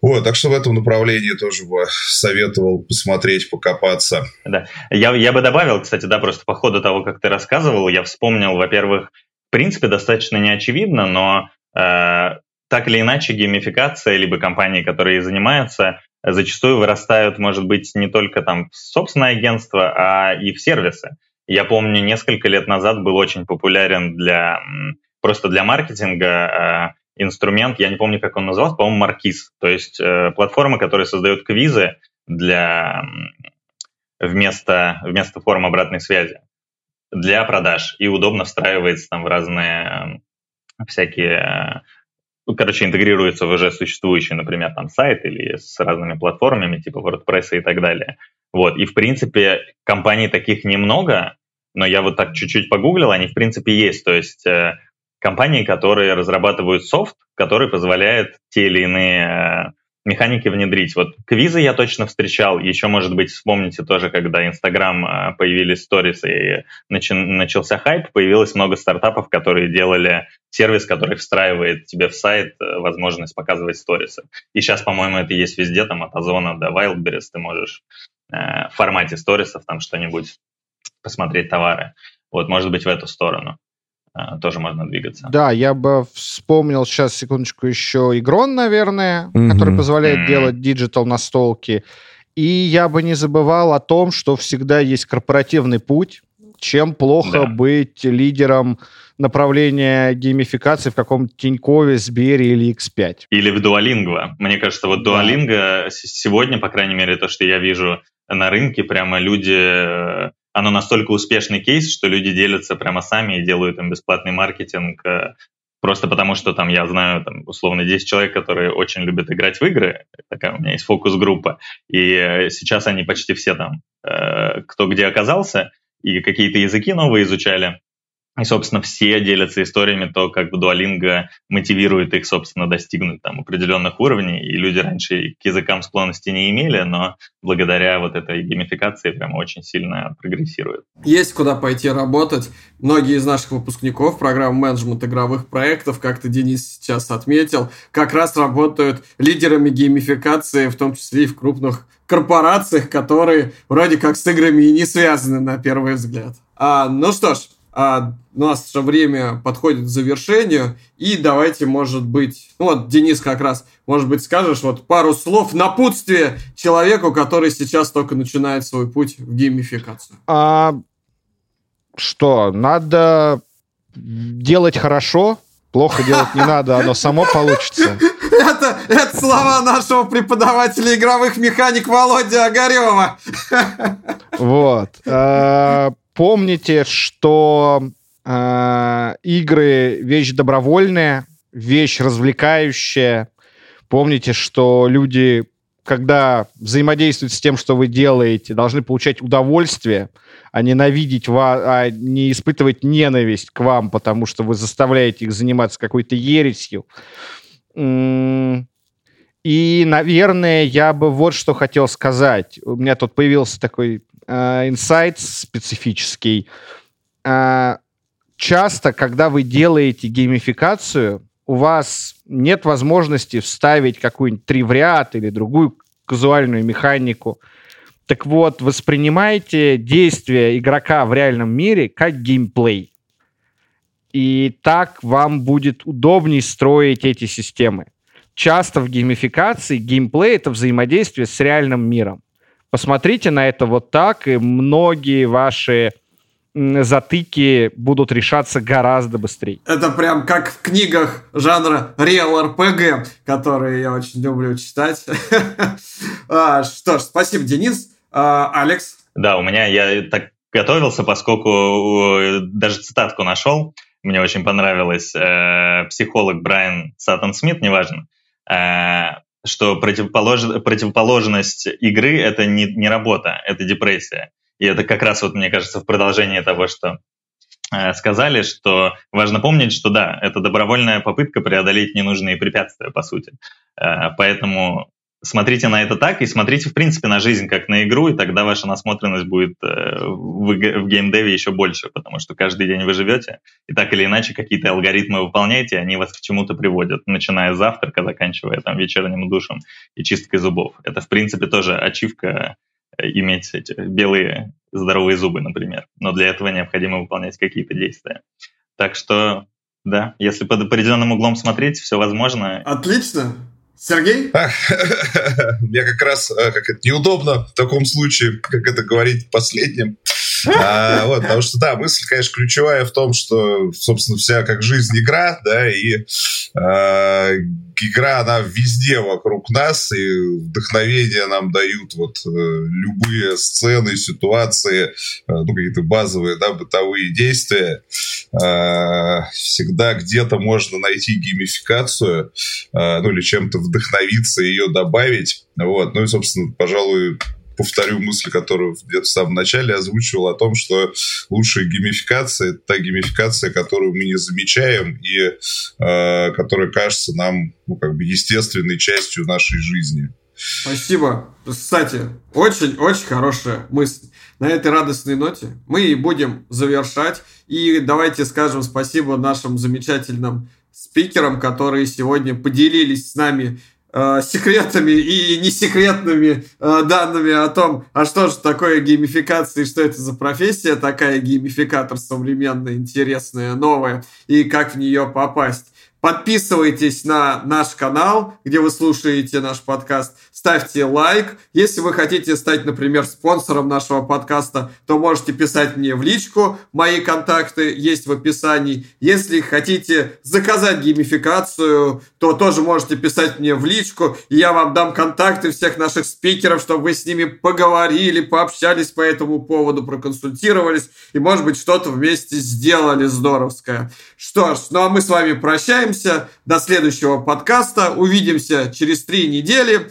Вот, так что в этом направлении тоже бы советовал посмотреть, покопаться. Да. Я, я бы добавил, кстати, да, просто по ходу того, как ты рассказывал, я вспомнил, во-первых, в принципе, достаточно неочевидно, но э, так или иначе геймификация, либо компании, которые занимаются, зачастую вырастают, может быть, не только там в собственное агентство, а и в сервисы. Я помню, несколько лет назад был очень популярен для просто для маркетинга э, инструмент, я не помню, как он назывался, по-моему, Маркиз. То есть э, платформа, которая создает квизы для вместо, вместо форм обратной связи для продаж и удобно встраивается там в разные э, всякие ну, короче, интегрируется в уже существующий, например, там сайт или с разными платформами типа WordPress и так далее. Вот. И, в принципе, компаний таких немного, но я вот так чуть-чуть погуглил, они, в принципе, есть. То есть э, компании, которые разрабатывают софт, который позволяет те или иные э, механики внедрить. Вот квизы я точно встречал. Еще, может быть, вспомните тоже, когда Инстаграм э, появились сторис и начался хайп, появилось много стартапов, которые делали сервис, который встраивает тебе в сайт возможность показывать сторисы. И сейчас, по-моему, это есть везде, там от Озона до Wildberries ты можешь в формате сторисов там что-нибудь посмотреть товары. Вот, может быть, в эту сторону. А, тоже можно двигаться. Да, я бы вспомнил сейчас, секундочку, еще Игрон, наверное, mm-hmm. который позволяет mm-hmm. делать digital настолки. И я бы не забывал о том, что всегда есть корпоративный путь. Чем плохо да. быть лидером направления геймификации в каком-то Тинькове, Сбере или X5. Или в Duolingo. Мне кажется, вот Duolingo да. сегодня, по крайней мере, то, что я вижу на рынке, прямо люди э, оно настолько успешный кейс, что люди делятся прямо сами и делают им бесплатный маркетинг э, просто потому, что там я знаю, там, условно, 10 человек, которые очень любят играть в игры, такая у меня есть фокус-группа, и э, сейчас они почти все там, э, кто где оказался, и какие-то языки новые изучали, и, собственно, все делятся историями, то, как Duolingo мотивирует их, собственно, достигнуть там определенных уровней. И люди раньше к языкам склонности не имели, но благодаря вот этой геймификации прямо очень сильно прогрессируют. Есть куда пойти работать. Многие из наших выпускников программ менеджмент игровых проектов, как ты, Денис, сейчас отметил, как раз работают лидерами геймификации, в том числе и в крупных корпорациях, которые вроде как с играми и не связаны на первый взгляд. А, ну что ж, а, у нас же время подходит к завершению, и давайте, может быть, ну вот, Денис, как раз, может быть, скажешь вот пару слов напутствия человеку, который сейчас только начинает свой путь в геймификацию. А, что, надо делать хорошо, плохо делать не надо, оно само получится. Это, это слова нашего преподавателя игровых механик Володя Огарева. Вот. Помните, что э, игры вещь добровольная, вещь развлекающая. Помните, что люди, когда взаимодействуют с тем, что вы делаете, должны получать удовольствие, а ненавидеть вас, а не испытывать ненависть к вам, потому что вы заставляете их заниматься какой-то ересью. И, наверное, я бы вот что хотел сказать. У меня тут появился такой инсайт специфический. Э, часто, когда вы делаете геймификацию, у вас нет возможности вставить какую-нибудь три или другую казуальную механику. Так вот, воспринимайте действия игрока в реальном мире как геймплей. И так вам будет удобнее строить эти системы. Часто в геймификации геймплей — это взаимодействие с реальным миром. Посмотрите на это вот так, и многие ваши затыки будут решаться гораздо быстрее. Это прям как в книгах жанра Real RPG, которые я очень люблю читать. а, что ж, спасибо, Денис. А, Алекс? Да, у меня я так готовился, поскольку даже цитатку нашел. Мне очень понравилось. Э, психолог Брайан Саттон Смит, неважно, э, что противополож... противоположность игры — это не, не работа, это депрессия. И это как раз, вот, мне кажется, в продолжении того, что э, сказали, что важно помнить, что да, это добровольная попытка преодолеть ненужные препятствия, по сути. Э, поэтому смотрите на это так и смотрите, в принципе, на жизнь как на игру, и тогда ваша насмотренность будет э, в, геймдеве еще больше, потому что каждый день вы живете, и так или иначе какие-то алгоритмы выполняете, они вас к чему-то приводят, начиная с завтрака, заканчивая там вечерним душем и чисткой зубов. Это, в принципе, тоже ачивка э, иметь эти белые здоровые зубы, например. Но для этого необходимо выполнять какие-то действия. Так что, да, если под определенным углом смотреть, все возможно. Отлично. Сергей? Мне как раз э, как это неудобно в таком случае, как это говорить последним. А, вот, потому что, да, мысль, конечно, ключевая в том, что, собственно, вся как жизнь игра, да, и э, игра, она везде вокруг нас, и вдохновение нам дают вот э, любые сцены, ситуации, э, ну, какие-то базовые, да, бытовые действия. Э, всегда где-то можно найти геймификацию, э, ну, или чем-то вдохновиться, ее добавить. Вот, ну и, собственно, пожалуй, повторю мысль, которую где-то в самом начале озвучивал о том, что лучшая геймификация – это та геймификация, которую мы не замечаем и э, которая кажется нам ну, как бы естественной частью нашей жизни. Спасибо. Кстати, очень-очень хорошая мысль. На этой радостной ноте мы и будем завершать. И давайте скажем спасибо нашим замечательным спикерам, которые сегодня поделились с нами секретными и несекретными э, данными о том, а что же такое геймификация и что это за профессия такая геймификатор современная, интересная, новая, и как в нее попасть. Подписывайтесь на наш канал, где вы слушаете наш подкаст. Ставьте лайк. Если вы хотите стать, например, спонсором нашего подкаста, то можете писать мне в личку. Мои контакты есть в описании. Если хотите заказать геймификацию, то тоже можете писать мне в личку. И я вам дам контакты всех наших спикеров, чтобы вы с ними поговорили, пообщались по этому поводу, проконсультировались. И, может быть, что-то вместе сделали здоровское. Что ж, ну а мы с вами прощаемся. До следующего подкаста. Увидимся через три недели.